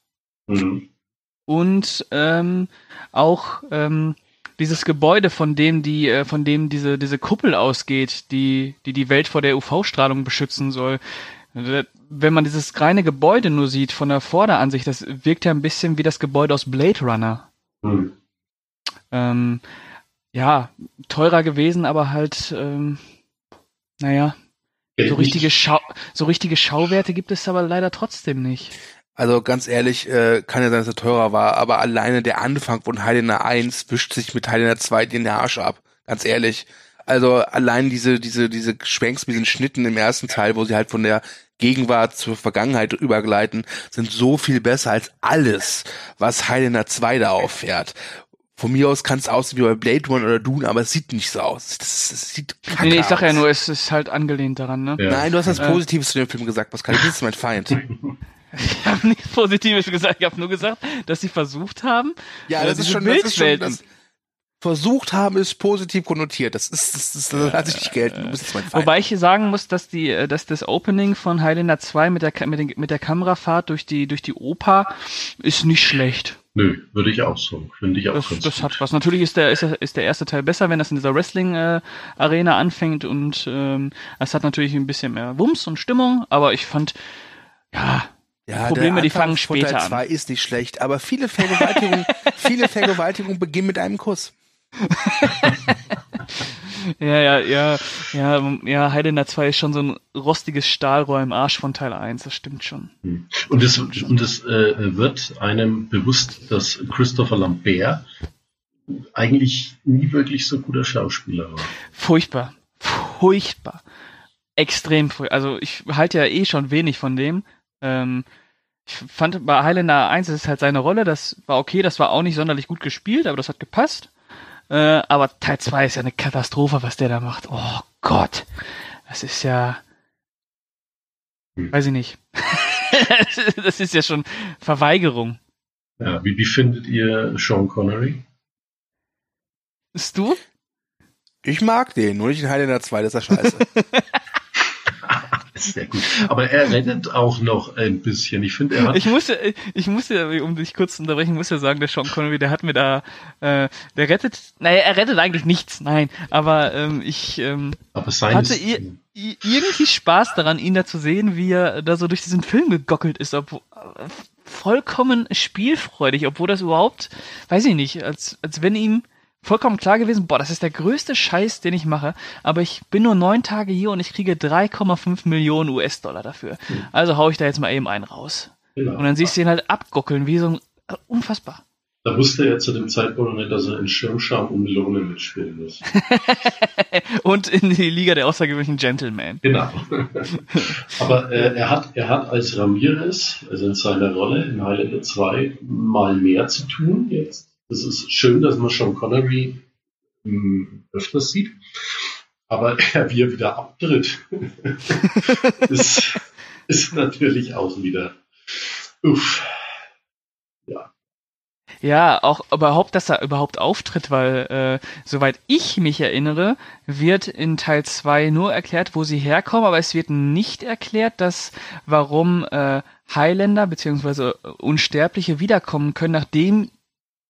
Mhm. und ähm, auch ähm, dieses Gebäude, von dem die, äh, von dem diese diese Kuppel ausgeht, die die die Welt vor der UV-Strahlung beschützen soll. Äh, Wenn man dieses reine Gebäude nur sieht von der Vorderansicht, das wirkt ja ein bisschen wie das Gebäude aus Blade Runner. Mhm. Ähm, ja, teurer gewesen, aber halt, ähm, naja, so richtige, Schau so richtige Schauwerte gibt es aber leider trotzdem nicht. Also ganz ehrlich, äh, kann ja sein, dass er teurer war, aber alleine der Anfang von Highlander 1 wischt sich mit Highlander 2 den Arsch ab. Ganz ehrlich. Also allein diese, diese, diese Schwenks mit diesen Schnitten im ersten Teil, wo sie halt von der Gegenwart zur Vergangenheit übergleiten, sind so viel besser als alles, was Highlander 2 da auffährt. Von mir aus kann es aussehen wie bei Blade Runner oder Dune, aber es sieht nicht so aus. Das, das sieht kacke Nee, nee, ich sag ja aus. nur, es ist halt angelehnt daran, ne? Ja. Nein, du hast was Äh. Positives zu dem Film gesagt, Pascal. Du bist mein Feind. *laughs* Ich habe nichts Positives gesagt, ich habe nur gesagt, dass sie versucht haben, Ja, äh, das ist schon, das ist schon Bildwelten. das versucht haben, ist positiv konnotiert. Das ist, das, das, das lasse ich nicht gelten. Du bist jetzt mein Feind. Wobei ich hier sagen muss, dass die, äh, dass das Opening von Highlander 2 mit der, mit, den, mit der Kamerafahrt durch die, durch die Oper ist nicht schlecht. Nö, würde ich auch so. Finde ich auch Das, ganz das gut. hat was. Natürlich ist der, ist, der- ist der erste Teil besser, wenn das in dieser Wrestling-Arena anfängt und ähm, es hat natürlich ein bisschen mehr Wumms und Stimmung, aber ich fand, ja, ja, Probleme, die fangen später Teil an. 2 ist nicht schlecht, aber viele Vergewaltigungen, *laughs* viele Vergewaltigungen beginnen mit einem Kuss. *laughs* ja, ja, ja, ja, ja, Highlander 2 ist schon so ein rostiges Stahlrohr im Arsch von Teil 1, das stimmt schon. Hm. Und es, und es äh, wird einem bewusst, dass Christopher Lambert eigentlich nie wirklich so guter Schauspieler war. Furchtbar. Furchtbar. Extrem furchtbar. Also ich halte ja eh schon wenig von dem. Ähm, ich fand bei Highlander 1 das ist halt seine Rolle, das war okay, das war auch nicht sonderlich gut gespielt, aber das hat gepasst. Äh, aber Teil 2 ist ja eine Katastrophe, was der da macht. Oh Gott. Das ist ja. Hm. Weiß ich nicht. *laughs* das ist ja schon Verweigerung. Ja, wie, wie findet ihr Sean Connery? Bist du? Ich mag den, nur nicht in Highlander 2, das ist ja scheiße. *laughs* Sehr gut. Aber er rettet auch noch ein bisschen. Ich finde, er hat Ich musste, ich musste, um dich kurz zu unterbrechen, muss ja sagen, der Sean Connery, der hat mir da, äh, der rettet, naja, er rettet eigentlich nichts, nein, aber ähm, ich ähm, aber hatte ist, ihr, i- irgendwie Spaß daran, ihn da zu sehen, wie er da so durch diesen Film gegockelt ist, obwohl, vollkommen spielfreudig, obwohl das überhaupt, weiß ich nicht, als, als wenn ihm vollkommen klar gewesen, boah, das ist der größte Scheiß, den ich mache, aber ich bin nur neun Tage hier und ich kriege 3,5 Millionen US-Dollar dafür. Also hau ich da jetzt mal eben einen raus. genau. Und dann siehst du ihn halt abgockeln, wie so ein. äh, Unfassbar. Da wusste er zu dem Zeitpunkt noch nicht, dass er in Schirmscham um Melone mitspielen muss. *laughs* Und in die Liga der außergewöhnlichen Gentlemen. Genau. *laughs* Aber äh, er, hat, er hat als Ramirez, also in seiner Rolle in Highlander 2, mal mehr zu tun jetzt. Es ist schön, dass man Sean Connery mh, öfters sieht. Aber *laughs* er, wie er wieder abtritt, *laughs* ist, ist natürlich auch wieder. Uff. Ja, auch überhaupt, dass er überhaupt auftritt, weil, äh, soweit ich mich erinnere, wird in Teil 2 nur erklärt, wo sie herkommen, aber es wird nicht erklärt, dass warum äh, Highlander bzw. Unsterbliche wiederkommen können, nachdem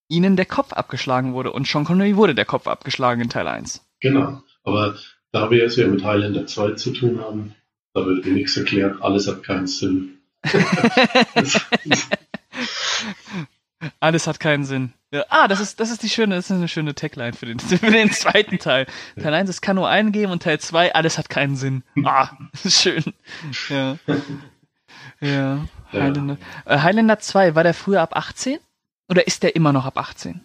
ihnen der Kopf abgeschlagen wurde. Und Sean Connery wurde der Kopf abgeschlagen in Teil 1. Genau. Aber da wir es ja mit Highlander 2 zu tun haben, da wird eh nichts erklärt, alles hat keinen Sinn. *laughs* Alles hat keinen Sinn. Ja, ah, das ist, das ist die schöne, das ist eine schöne Tagline für den, *laughs* für den zweiten Teil. Teil 1, es kann nur einen geben und Teil 2, alles hat keinen Sinn. Ah, das *laughs* ist schön. Ja. Ja. Highlander. Äh, Highlander 2, war der früher ab 18? Oder ist der immer noch ab 18?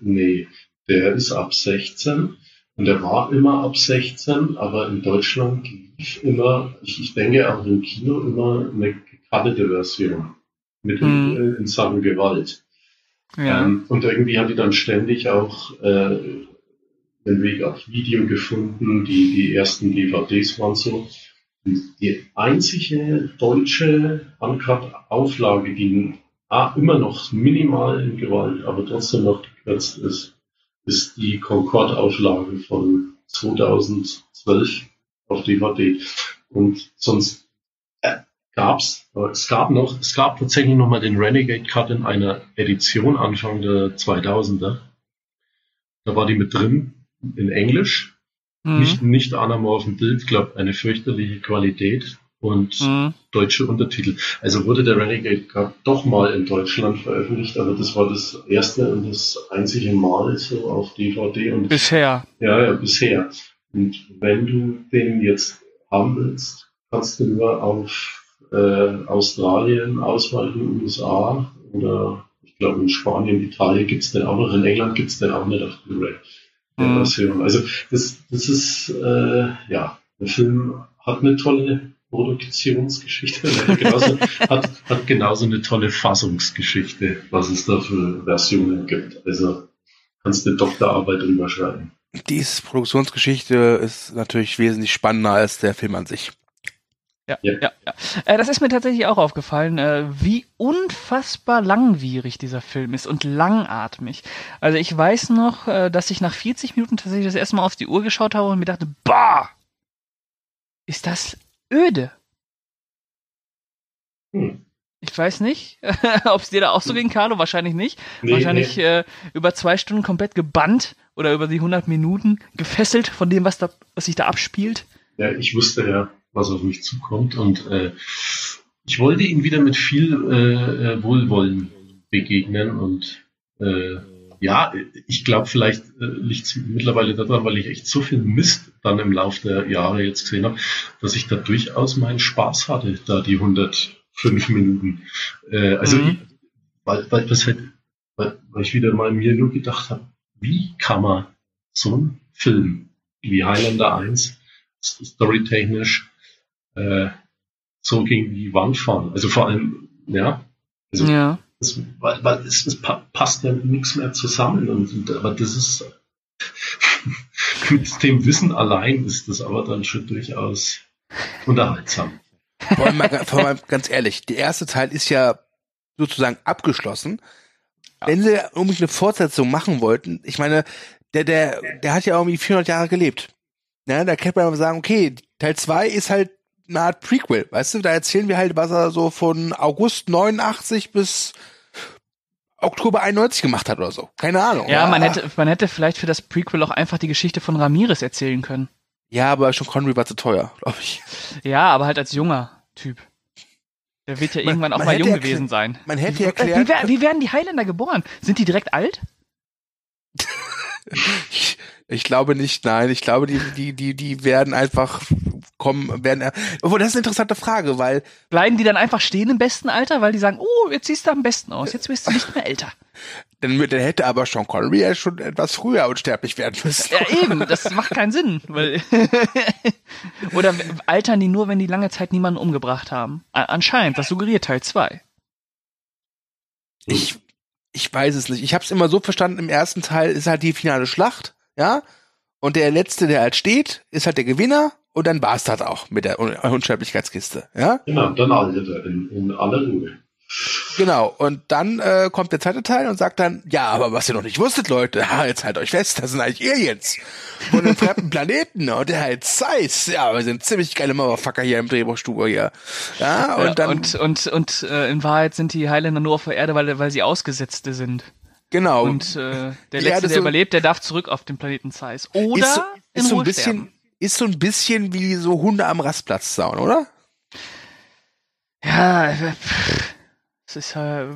nee, der ist ab 16 und der war immer ab 16, aber in Deutschland lief immer, ich, ich denke auch im Kino immer eine gekattete Version mit Mhm. in, Sachen Gewalt. Ja. Ähm, und irgendwie hat die dann ständig auch äh, den Weg auf Video gefunden. Die, die ersten DVDs waren so. Und die einzige deutsche Uncut-Auflage, die ah, immer noch minimal in Gewalt, aber trotzdem noch gekürzt ist, ist die Concord-Auflage von 2012 auf DVD. Und sonst äh, gab's, aber es gab noch, es gab tatsächlich noch mal den Renegade Cut in einer Edition Anfang der 2000er. Da war die mit drin in Englisch, Mhm. nicht nicht anamorphen Bild, glaube eine fürchterliche Qualität und Mhm. deutsche Untertitel. Also wurde der Renegade Cut doch mal in Deutschland veröffentlicht, aber das war das erste und das einzige Mal so auf DVD und Bisher. ja, ja, bisher. Und wenn du den jetzt haben willst, kannst du nur auf äh, Australien ausweichen, USA oder ich glaube in Spanien, Italien gibt's den auch noch, in England gibt's den auch nicht auf Blu-ray. Mhm. Also das, das ist, äh, ja, der Film hat eine tolle Produktionsgeschichte. *laughs* genauso, hat, hat genauso eine tolle Fassungsgeschichte, was es da für Versionen gibt. Also kannst du Doktorarbeit drüber schreiben. Diese Produktionsgeschichte ist natürlich wesentlich spannender als der Film an sich. Ja, ja, ja. ja. Äh, das ist mir tatsächlich auch aufgefallen, äh, wie unfassbar langwierig dieser Film ist und langatmig. Also ich weiß noch, äh, dass ich nach 40 Minuten tatsächlich das erste Mal auf die Uhr geschaut habe und mir dachte, bah, ist das öde. Hm. Ich weiß nicht, *laughs* ob es dir da auch so ging, Carlo. Wahrscheinlich nicht. Nee, Wahrscheinlich nee. Äh, über zwei Stunden komplett gebannt oder über die 100 Minuten gefesselt von dem, was, da, was sich da abspielt. Ja, ich wusste ja, was auf mich zukommt und äh, ich wollte ihn wieder mit viel äh, äh Wohlwollen begegnen und äh, ja, ich glaube, vielleicht äh, liegt es mittlerweile daran, weil ich echt so viel Mist dann im Laufe der Jahre jetzt gesehen habe, dass ich da durchaus meinen Spaß hatte, da die 105 Minuten. Äh, also, mhm. weil, weil, das halt, weil, weil ich wieder mal mir nur gedacht habe, wie kann man so einen Film wie Highlander 1 storytechnisch äh, so gegen die Wand fahren? Also vor allem, ja, also ja das, weil, weil es, es passt ja nichts mehr zusammen. Und, und, aber das ist *laughs* mit dem Wissen allein ist das aber dann schon durchaus unterhaltsam. Vor allem, mal, vor allem ganz ehrlich, der erste Teil ist ja sozusagen abgeschlossen. Wenn sie irgendwie eine Fortsetzung machen wollten, ich meine, der, der, der hat ja irgendwie 400 Jahre gelebt. Ja, da könnte man sagen, okay, Teil 2 ist halt eine Art Prequel, weißt du, da erzählen wir halt, was er so von August 89 bis Oktober 91 gemacht hat oder so. Keine Ahnung. Ja, man hätte, man hätte vielleicht für das Prequel auch einfach die Geschichte von Ramirez erzählen können. Ja, aber schon Connery war zu teuer, glaube ich. Ja, aber halt als junger Typ. Der wird ja man, irgendwann auch mal jung gewesen sein. Man hätte erklärt. Wie, wie, wie werden die Highlander geboren? Sind die direkt alt? *laughs* ich, ich glaube nicht, nein. Ich glaube, die, die, die, die werden einfach kommen, werden. Obwohl, das ist eine interessante Frage, weil. Bleiben die dann einfach stehen im besten Alter, weil die sagen, oh, jetzt siehst du am besten aus, jetzt bist du nicht mehr älter. Dann, dann hätte aber Sean Connery ja schon etwas früher unsterblich werden müssen. Ja, eben, das macht keinen Sinn. Weil *laughs* Oder altern die nur, wenn die lange Zeit niemanden umgebracht haben? Anscheinend, das suggeriert Teil 2. Ich, ich weiß es nicht. Ich habe es immer so verstanden, im ersten Teil ist halt die finale Schlacht ja. Und der letzte, der halt steht, ist halt der Gewinner und dann war's das auch mit der Unsterblichkeitskiste, ja. Genau, dann alle in, in aller Ruhe. Genau, und dann äh, kommt der zweite Teil und sagt dann, ja, aber was ihr noch nicht wusstet, Leute, ja, *laughs* jetzt halt euch fest, das sind eigentlich Aliens von einem fremden *laughs* Planeten und der heißt Zeiss. Ja, wir sind ziemlich geile Motherfucker hier im Drehbuchstudio hier. Ja, und ja, dann und und und äh, in Wahrheit sind die Highlander nur auf der Erde, weil weil sie Ausgesetzte sind. Genau. Und äh, der letzte, der so überlebt, der darf zurück auf den Planeten Zeiss. Oder ist so, ist so ein bisschen, ist so ein bisschen wie so Hunde am Rastplatz sauen, oder? Ja, es ist äh,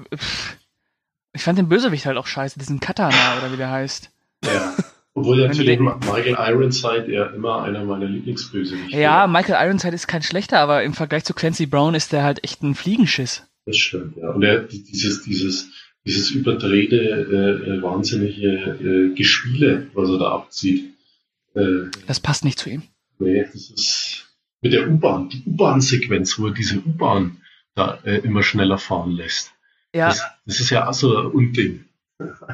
ich fand den Bösewicht halt auch scheiße, diesen Katana oder wie der heißt. Ja. Obwohl ja natürlich Michael Ironside ja immer einer meiner Lieblingsbösewichte Ja, Michael Ironside ist kein schlechter, aber im Vergleich zu Clancy Brown ist der halt echt ein Fliegenschiss. Das stimmt, ja. Und er dieses, dieses, dieses überdrehte, äh, äh, wahnsinnige äh, Gespiele, was er da abzieht. Äh, das passt nicht zu ihm. Nee, das ist mit der U-Bahn, die U-Bahn-Sequenz, wo er diese U-Bahn da äh, immer schneller fahren lässt. Ja. Das, das ist ja auch so ein Unding.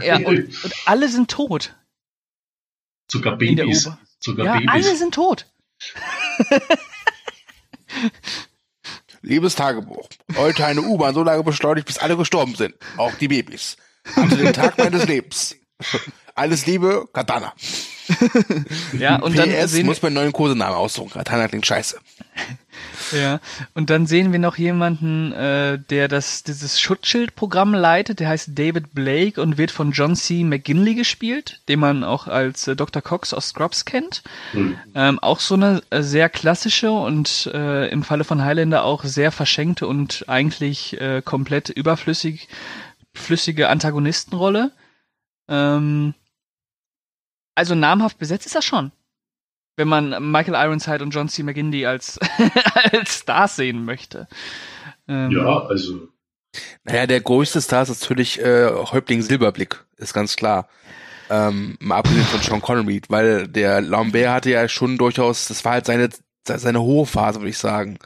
Ja, *laughs* und, und alle sind tot. Sogar Babys. Sogar ja, Babys. alle sind tot. *laughs* Liebes Tagebuch, heute eine U-Bahn so lange beschleunigt, bis alle gestorben sind. Auch die Babys. Hatte den Tag meines Lebens. *laughs* Alles Liebe, Katana. Ja, und dann PS sehen muss man einen neuen Kosenamen aussuchen. Katana klingt scheiße. Ja, und dann sehen wir noch jemanden, äh, der das dieses Schutzschildprogramm leitet. Der heißt David Blake und wird von John C. McGinley gespielt, den man auch als äh, Dr. Cox aus Scrubs kennt. Mhm. Ähm, auch so eine äh, sehr klassische und äh, im Falle von Highlander auch sehr verschenkte und eigentlich äh, komplett überflüssig flüssige Antagonistenrolle. Ähm, also namhaft besetzt ist er schon wenn man Michael Ironside und John C. McGindy als, *laughs* als Stars sehen möchte. Ähm, ja, also. Naja, der größte Star ist natürlich äh, Häuptling Silberblick, ist ganz klar. Ähm, mal abgesehen von Sean Connery, weil der Lambert hatte ja schon durchaus, das war halt seine, seine hohe Phase, würde ich sagen.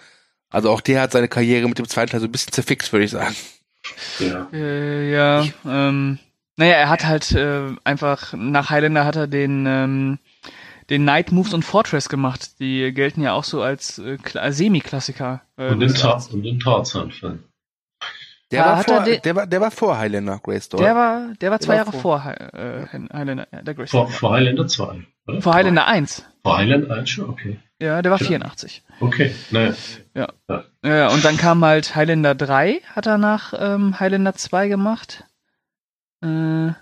Also auch der hat seine Karriere mit dem zweiten Teil so ein bisschen zerfixt, würde ich sagen. Ja. Äh, ja, ähm, naja, er hat halt äh, einfach, nach Highlander hat er den, ähm, den Night Moves und Fortress gemacht. Die gelten ja auch so als, äh, als Semi-Klassiker. Äh, Und den, des- Tar und den Tarzan-Film. Der, Ah, war vor, er den- der, war, der war vor Highlander, Greystone. der war, der war Der zwei war Jahre vor- vor, äh, Highlander, ja, der Grace. Vor, vor Highlander 2, oder? Vor Highlander 1. Vor Highlander 1 schon? Okay. Ja, der war Ja. 84. Okay, naja. Ja, und dann kam halt Highlander 3, hat er nach ähm, Highlander 2 gemacht. Äh,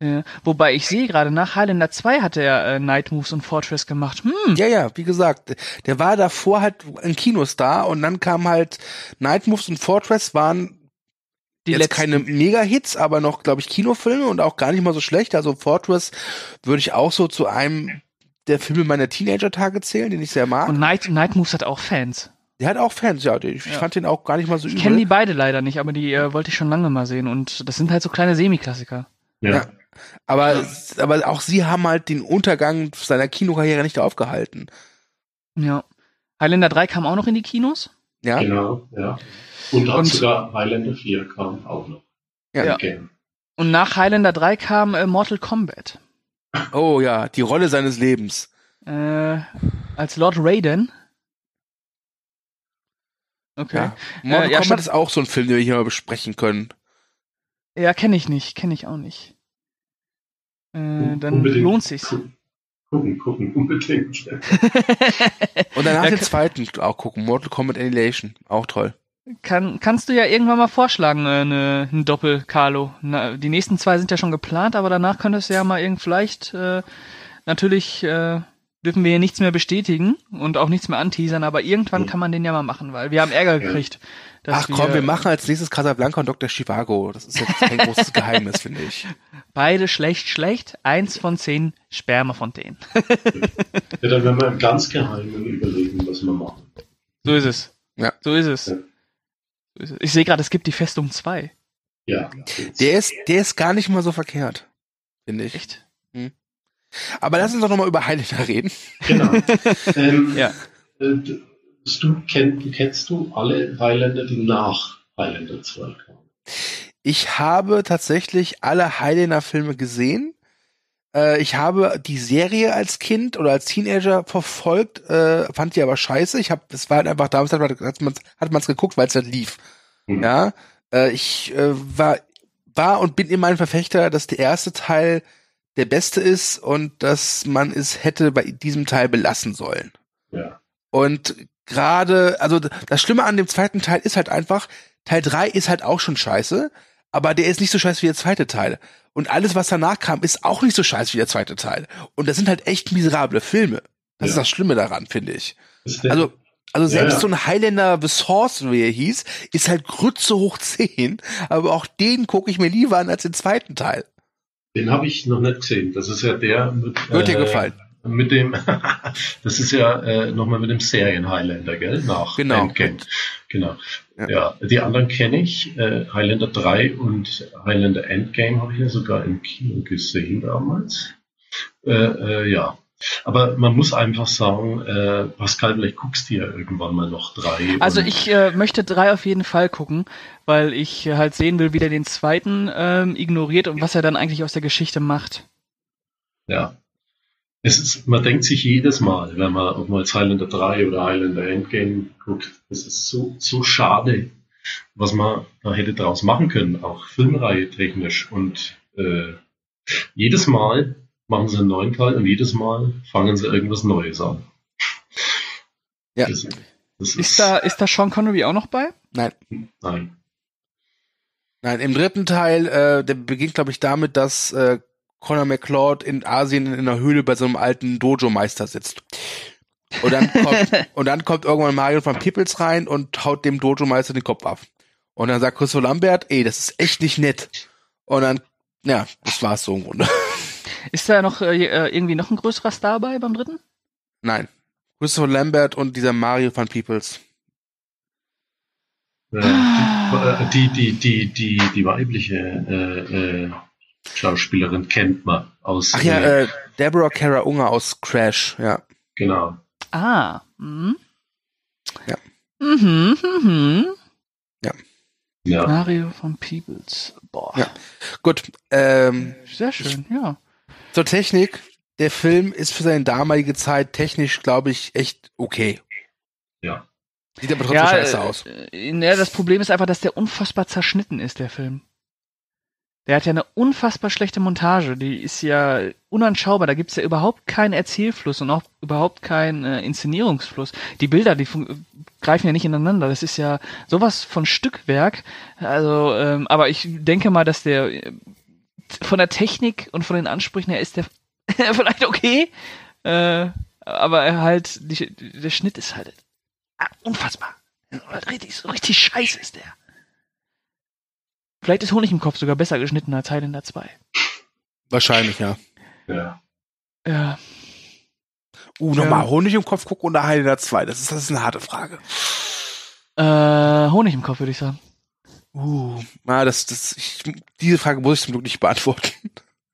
ja. Wobei ich sehe gerade, nach Highlander 2 hat er äh, Night Moves und Fortress gemacht. Hm, Ja, ja, wie gesagt, der war davor halt ein Kinostar und dann kam halt Night Moves und Fortress waren die jetzt letzten. keine Mega-Hits, aber noch, glaube ich, Kinofilme und auch gar nicht mal so schlecht. Also Fortress würde ich auch so zu einem der Filme meiner Teenager-Tage zählen, den ich sehr mag. Und Night, Night Moves hat auch Fans. Der hat auch Fans, ja. Ich Ja. fand den auch gar nicht mal so Ich übel. kenne die beide leider nicht, aber die äh, wollte ich schon lange mal sehen. Und das sind halt so kleine Semi-Klassiker. Ja. Ja. aber, aber auch sie haben halt den Untergang seiner Kinokarriere nicht aufgehalten. Ja. Highlander 3 kam auch noch in die Kinos. Ja, Genau, ja. Und Und- sogar Highlander 4 kam auch noch. Ja. Ja. Okay. Und nach Highlander 3 kam äh, Mortal Kombat. oh ja, die Rolle seines Lebens. Äh, als Lord Raiden. Okay. Ja. Mortal Äh, ja, Kombat ist auch so ein Film, den wir hier mal besprechen können. Ja, kenne ich nicht, kenne ich auch nicht. Äh, dann Unbedingt lohnt sich's. gu- Gucken, gucken, unbedingt. *laughs* Und danach Ja, den zweiten auch gucken, Mortal Kombat Annihilation, auch toll. Kann, kannst du ja irgendwann mal vorschlagen, äh, ne, ein Doppel, Carlo. Na, die nächsten zwei sind ja schon geplant, aber danach könntest du ja mal irgend vielleicht, äh, natürlich äh, dürfen wir hier nichts mehr bestätigen und auch nichts mehr anteasern, aber irgendwann Ja. kann man den ja mal machen, weil wir haben Ärger gekriegt. dass Ach komm, wir machen als nächstes Casablanca und Dr. Chivago. Das ist jetzt kein großes Geheimnis, finde ich. *laughs* Beide schlecht, schlecht. Eins von zehn Spermafontänen. *laughs* Ja, dann werden wir im ganz Geheimen überlegen, was wir machen. So ist es. Ja. So ist es. Ja. So ist es. Ich sehe gerade, es gibt die Festung 2. Ja. Der ist, der ist gar nicht mal so verkehrt, finde ich. Echt? Aber lass uns doch nochmal über Highlander reden. Genau. *laughs* ähm, Ja. äh, du, du, kenn, du kennst du alle Highlander, die nach Highlander 2 kamen? Ich habe tatsächlich alle Highlander-Filme gesehen. Äh, ich habe die Serie als Kind oder als Teenager verfolgt, äh, fand die aber scheiße. Ich habe, das war halt einfach damals hat man hat geguckt, weil es halt lief. Hm. Ja, äh, ich äh, war war und bin immer ein Verfechter, dass der erste Teil der beste ist und dass man es hätte bei diesem Teil belassen sollen. Ja. Und gerade, also das Schlimme an dem zweiten Teil ist halt einfach, Teil 3 ist halt auch schon scheiße, aber der ist nicht so scheiße wie der zweite Teil. Und alles, was danach kam, ist auch nicht so scheiße wie der zweite Teil. Und das sind halt echt miserable Filme. Das ist Ja. das Schlimme daran, finde ich. Ist Also, also Ja, selbst ja. so ein Highlander The Source, wie er hieß, ist halt Grütze hoch 10, aber auch den gucke ich mir lieber an als den zweiten Teil. Den habe ich noch nicht gesehen. Das ist ja der mit, Wird dir äh, gefallen. Mit dem, *laughs* das ist ja äh, nochmal mit dem Serien Highlander, gell? Nach Genau. Endgame. Genau. Ja. Ja. die anderen kenne ich. Äh, Highlander 3 und Highlander Endgame habe ich ja sogar im Kino gesehen damals. Äh, äh, ja. Aber man muss einfach sagen, äh, Pascal, vielleicht guckst du ja irgendwann mal noch drei. Also ich äh, möchte drei auf jeden Fall gucken, weil ich äh, halt sehen will, wie der den zweiten ähm, ignoriert und was er dann eigentlich aus der Geschichte macht. Ja. Es ist, man denkt sich jedes Mal, wenn man ob man jetzt Highlander 3 oder Highlander Endgame guckt, es ist so, so schade, was man da hätte draus machen können, auch Filmreihe technisch. Und äh, jedes Mal machen sie einen neuen Teil und jedes Mal fangen sie irgendwas Neues an. Ja. Das, das Ist da, ist da Sean Connery auch noch bei? Nein. Nein. Nein, im dritten Teil, äh, der beginnt, glaube ich, damit, dass äh, Conor McCloud in Asien in einer Höhle bei so einem alten Dojo-Meister sitzt. Und dann kommt, *laughs* und dann kommt irgendwann Mario von Peoples rein und haut dem Dojo-Meister den Kopf ab. Und dann sagt Christopher Lambert, ey, das ist echt nicht nett. Und dann, ja, das war's so im Grunde. Ist da noch äh, äh, irgendwie noch ein größerer Star bei beim dritten? Nein. Christopher Lambert und dieser Mario von Peoples. Ja, die, die, die, die, die weibliche äh, äh, Schauspielerin kennt man aus. Ach ja, äh, Deborah Kara Unger aus Crash, ja. Genau. Ah, mhm. Mhm, mhm. Ja. Mario von Peebles. Boah. Ja. Gut, ähm, Sehr schön, ja. Zur Technik. Der Film ist für seine damalige Zeit technisch, glaube ich, echt okay. Ja. Sieht aber trotzdem ja, scheiße aus. Äh, ja, das Problem ist einfach, dass der unfassbar zerschnitten ist, der Film. Der hat ja eine unfassbar schlechte Montage. Die ist ja unanschaubar. Da gibt's ja überhaupt keinen Erzählfluss und auch überhaupt keinen äh, Inszenierungsfluss. Die Bilder, die greifen ja nicht ineinander. Das ist ja sowas von Stückwerk. Also, ähm, aber ich denke mal, dass der äh, von der Technik und von den Ansprüchen her ist der *laughs* vielleicht okay. Äh, aber er halt, die, der Schnitt ist halt ah, unfassbar. Richtig, so richtig scheiße ist der. Vielleicht ist Honig im Kopf sogar besser geschnitten als Highlander 2. Wahrscheinlich, ja. Ja. Ja. Uh, nochmal Honig im Kopf gucken oder Highlander 2? Das ist, das ist eine harte Frage. Äh, Honig im Kopf, würde ich sagen. Uh, na, das, das, ich, diese Frage muss ich zum Glück nicht beantworten.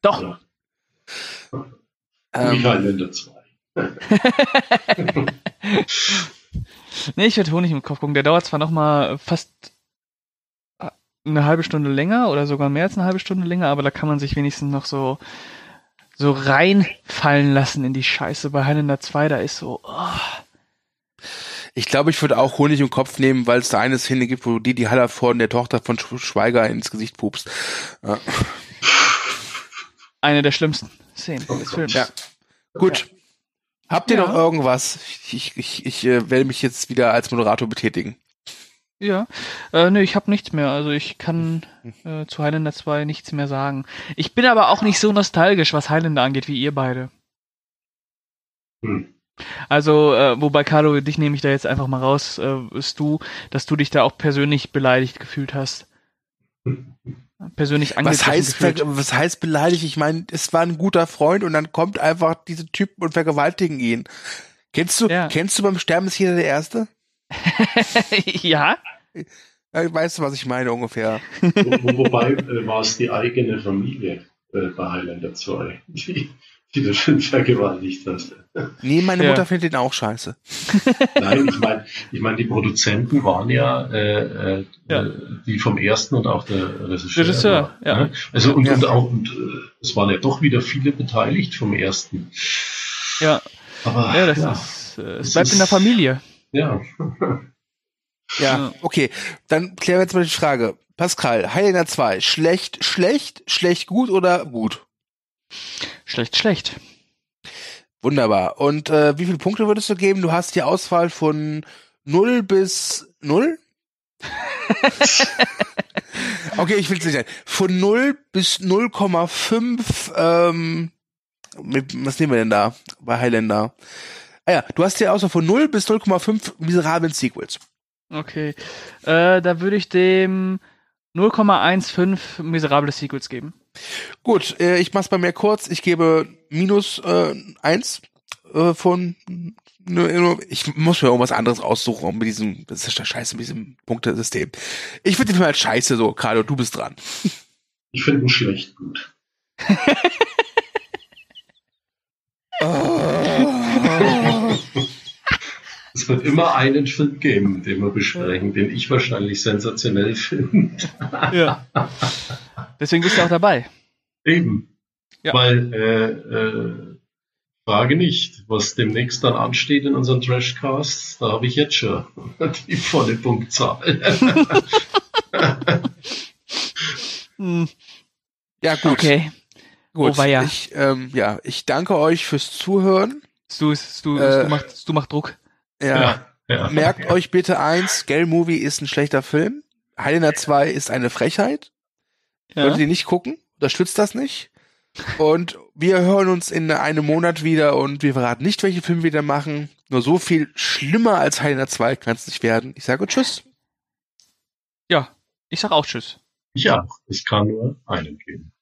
Doch. ja. Ähm, Wie Highlander 2. nee, ich werde Honig im Kopf gucken. Der dauert zwar noch mal fast äh, eine halbe Stunde länger oder sogar mehr als eine halbe Stunde länger, aber da kann man sich wenigstens noch so so reinfallen lassen in die Scheiße. Bei Highlander 2, da ist so, oh, ich glaube, ich würde auch Honig im Kopf nehmen, weil es da eine Szene gibt, wo die die Haller von der Tochter von Sch- Schweiger ins Gesicht pupst. Ja. eine der schlimmsten Szenen des. Films. Ja. Gut. Habt ihr Ja. noch irgendwas? Ich, ich, ich, ich äh, werde mich jetzt wieder als Moderator betätigen. Ja, äh, nee, ich habe nichts mehr. Also ich kann äh, zu Highlander 2 nichts mehr sagen. Ich bin aber auch nicht so nostalgisch, was Highlander angeht, wie ihr beide. Hm. Also, äh, wobei Carlo, dich nehme ich da jetzt einfach mal raus, äh, ist du, dass du dich da auch persönlich beleidigt gefühlt hast. Persönlich Was angegriffen heißt, gefühlt. was heißt beleidigt? Ich meine, es war ein guter Freund und dann kommt einfach diese Typen und vergewaltigen ihn. Kennst du, Ja. kennst du beim Sterben ist jeder der Erste? *laughs* ja? Ja, weißt du, was ich meine ungefähr? Wo, wo, wobei äh, war es die eigene Familie äh, bei Highlander 2, *laughs* die, die den Film vergewaltigt hat. Nee, meine Ja. Mutter findet ihn auch scheiße. *laughs* Nein, ich meine, ich mein, die Produzenten waren ja, äh, äh, Ja. die vom ersten und auch der Regisseur. Regisseur, ja. ne? Also und, Ja. und auch und, äh, es waren ja doch wieder viele beteiligt vom ersten. Ja, Aber ja, das ja, ist, äh, es Es bleibt in der ist- Familie. ja. Ja, Ja. okay. Dann klären wir jetzt mal die Frage. Pascal, Highlander 2, schlecht, schlecht, schlecht, gut oder gut? Schlecht, schlecht. Wunderbar. Und äh, wie viele Punkte würdest du geben? Du hast die Auswahl von 0 bis 0? *laughs* okay, ich will es nicht sein. Von 0 bis 0,5, ähm, was nehmen wir denn da bei Highlander? Ah ja, du hast die Auswahl von 0 bis 0,5 miserablen Sequels. Okay. Äh, da würde ich dem 0,15 miserable Sequels geben. Gut, äh, ich mach's bei mir kurz. Ich gebe minus äh, eins äh, von. Nö, Ich muss mir irgendwas anderes aussuchen um mit diesem. Das ist der Scheiße mit diesem Punktesystem. Ich finde den Film halt scheiße so. Carlo, du bist dran. Ich finde ihn schlecht gut. *laughs* Es wird immer einen Film geben, den wir besprechen, den ich wahrscheinlich sensationell finde. Ja. Deswegen bist du auch dabei. Eben. Ja. Weil, äh, äh, frage nicht, was demnächst dann ansteht in unseren Trashcasts, da habe ich jetzt schon *laughs* die volle Punktzahl. *laughs* Hm, Ja, gut. Okay. gut. Oh, weia. Ich, ähm, ja, ich danke euch fürs Zuhören. Du, du, Äh, du, machst, du machst Druck. Ja. ja. Merkt euch bitte eins, Scale Movie ist ein schlechter Film. Highlander 2 ist eine Frechheit. Ja. Solltet ihr nicht gucken. Unterstützt das nicht. Und wir hören uns in einem Monat wieder und wir verraten nicht, welche Filme wir da machen. Nur so viel schlimmer als Highlander 2 kann es nicht werden. Ich sage Tschüss. ja. Ich sag auch Tschüss. Ich auch. Es kann nur einen geben.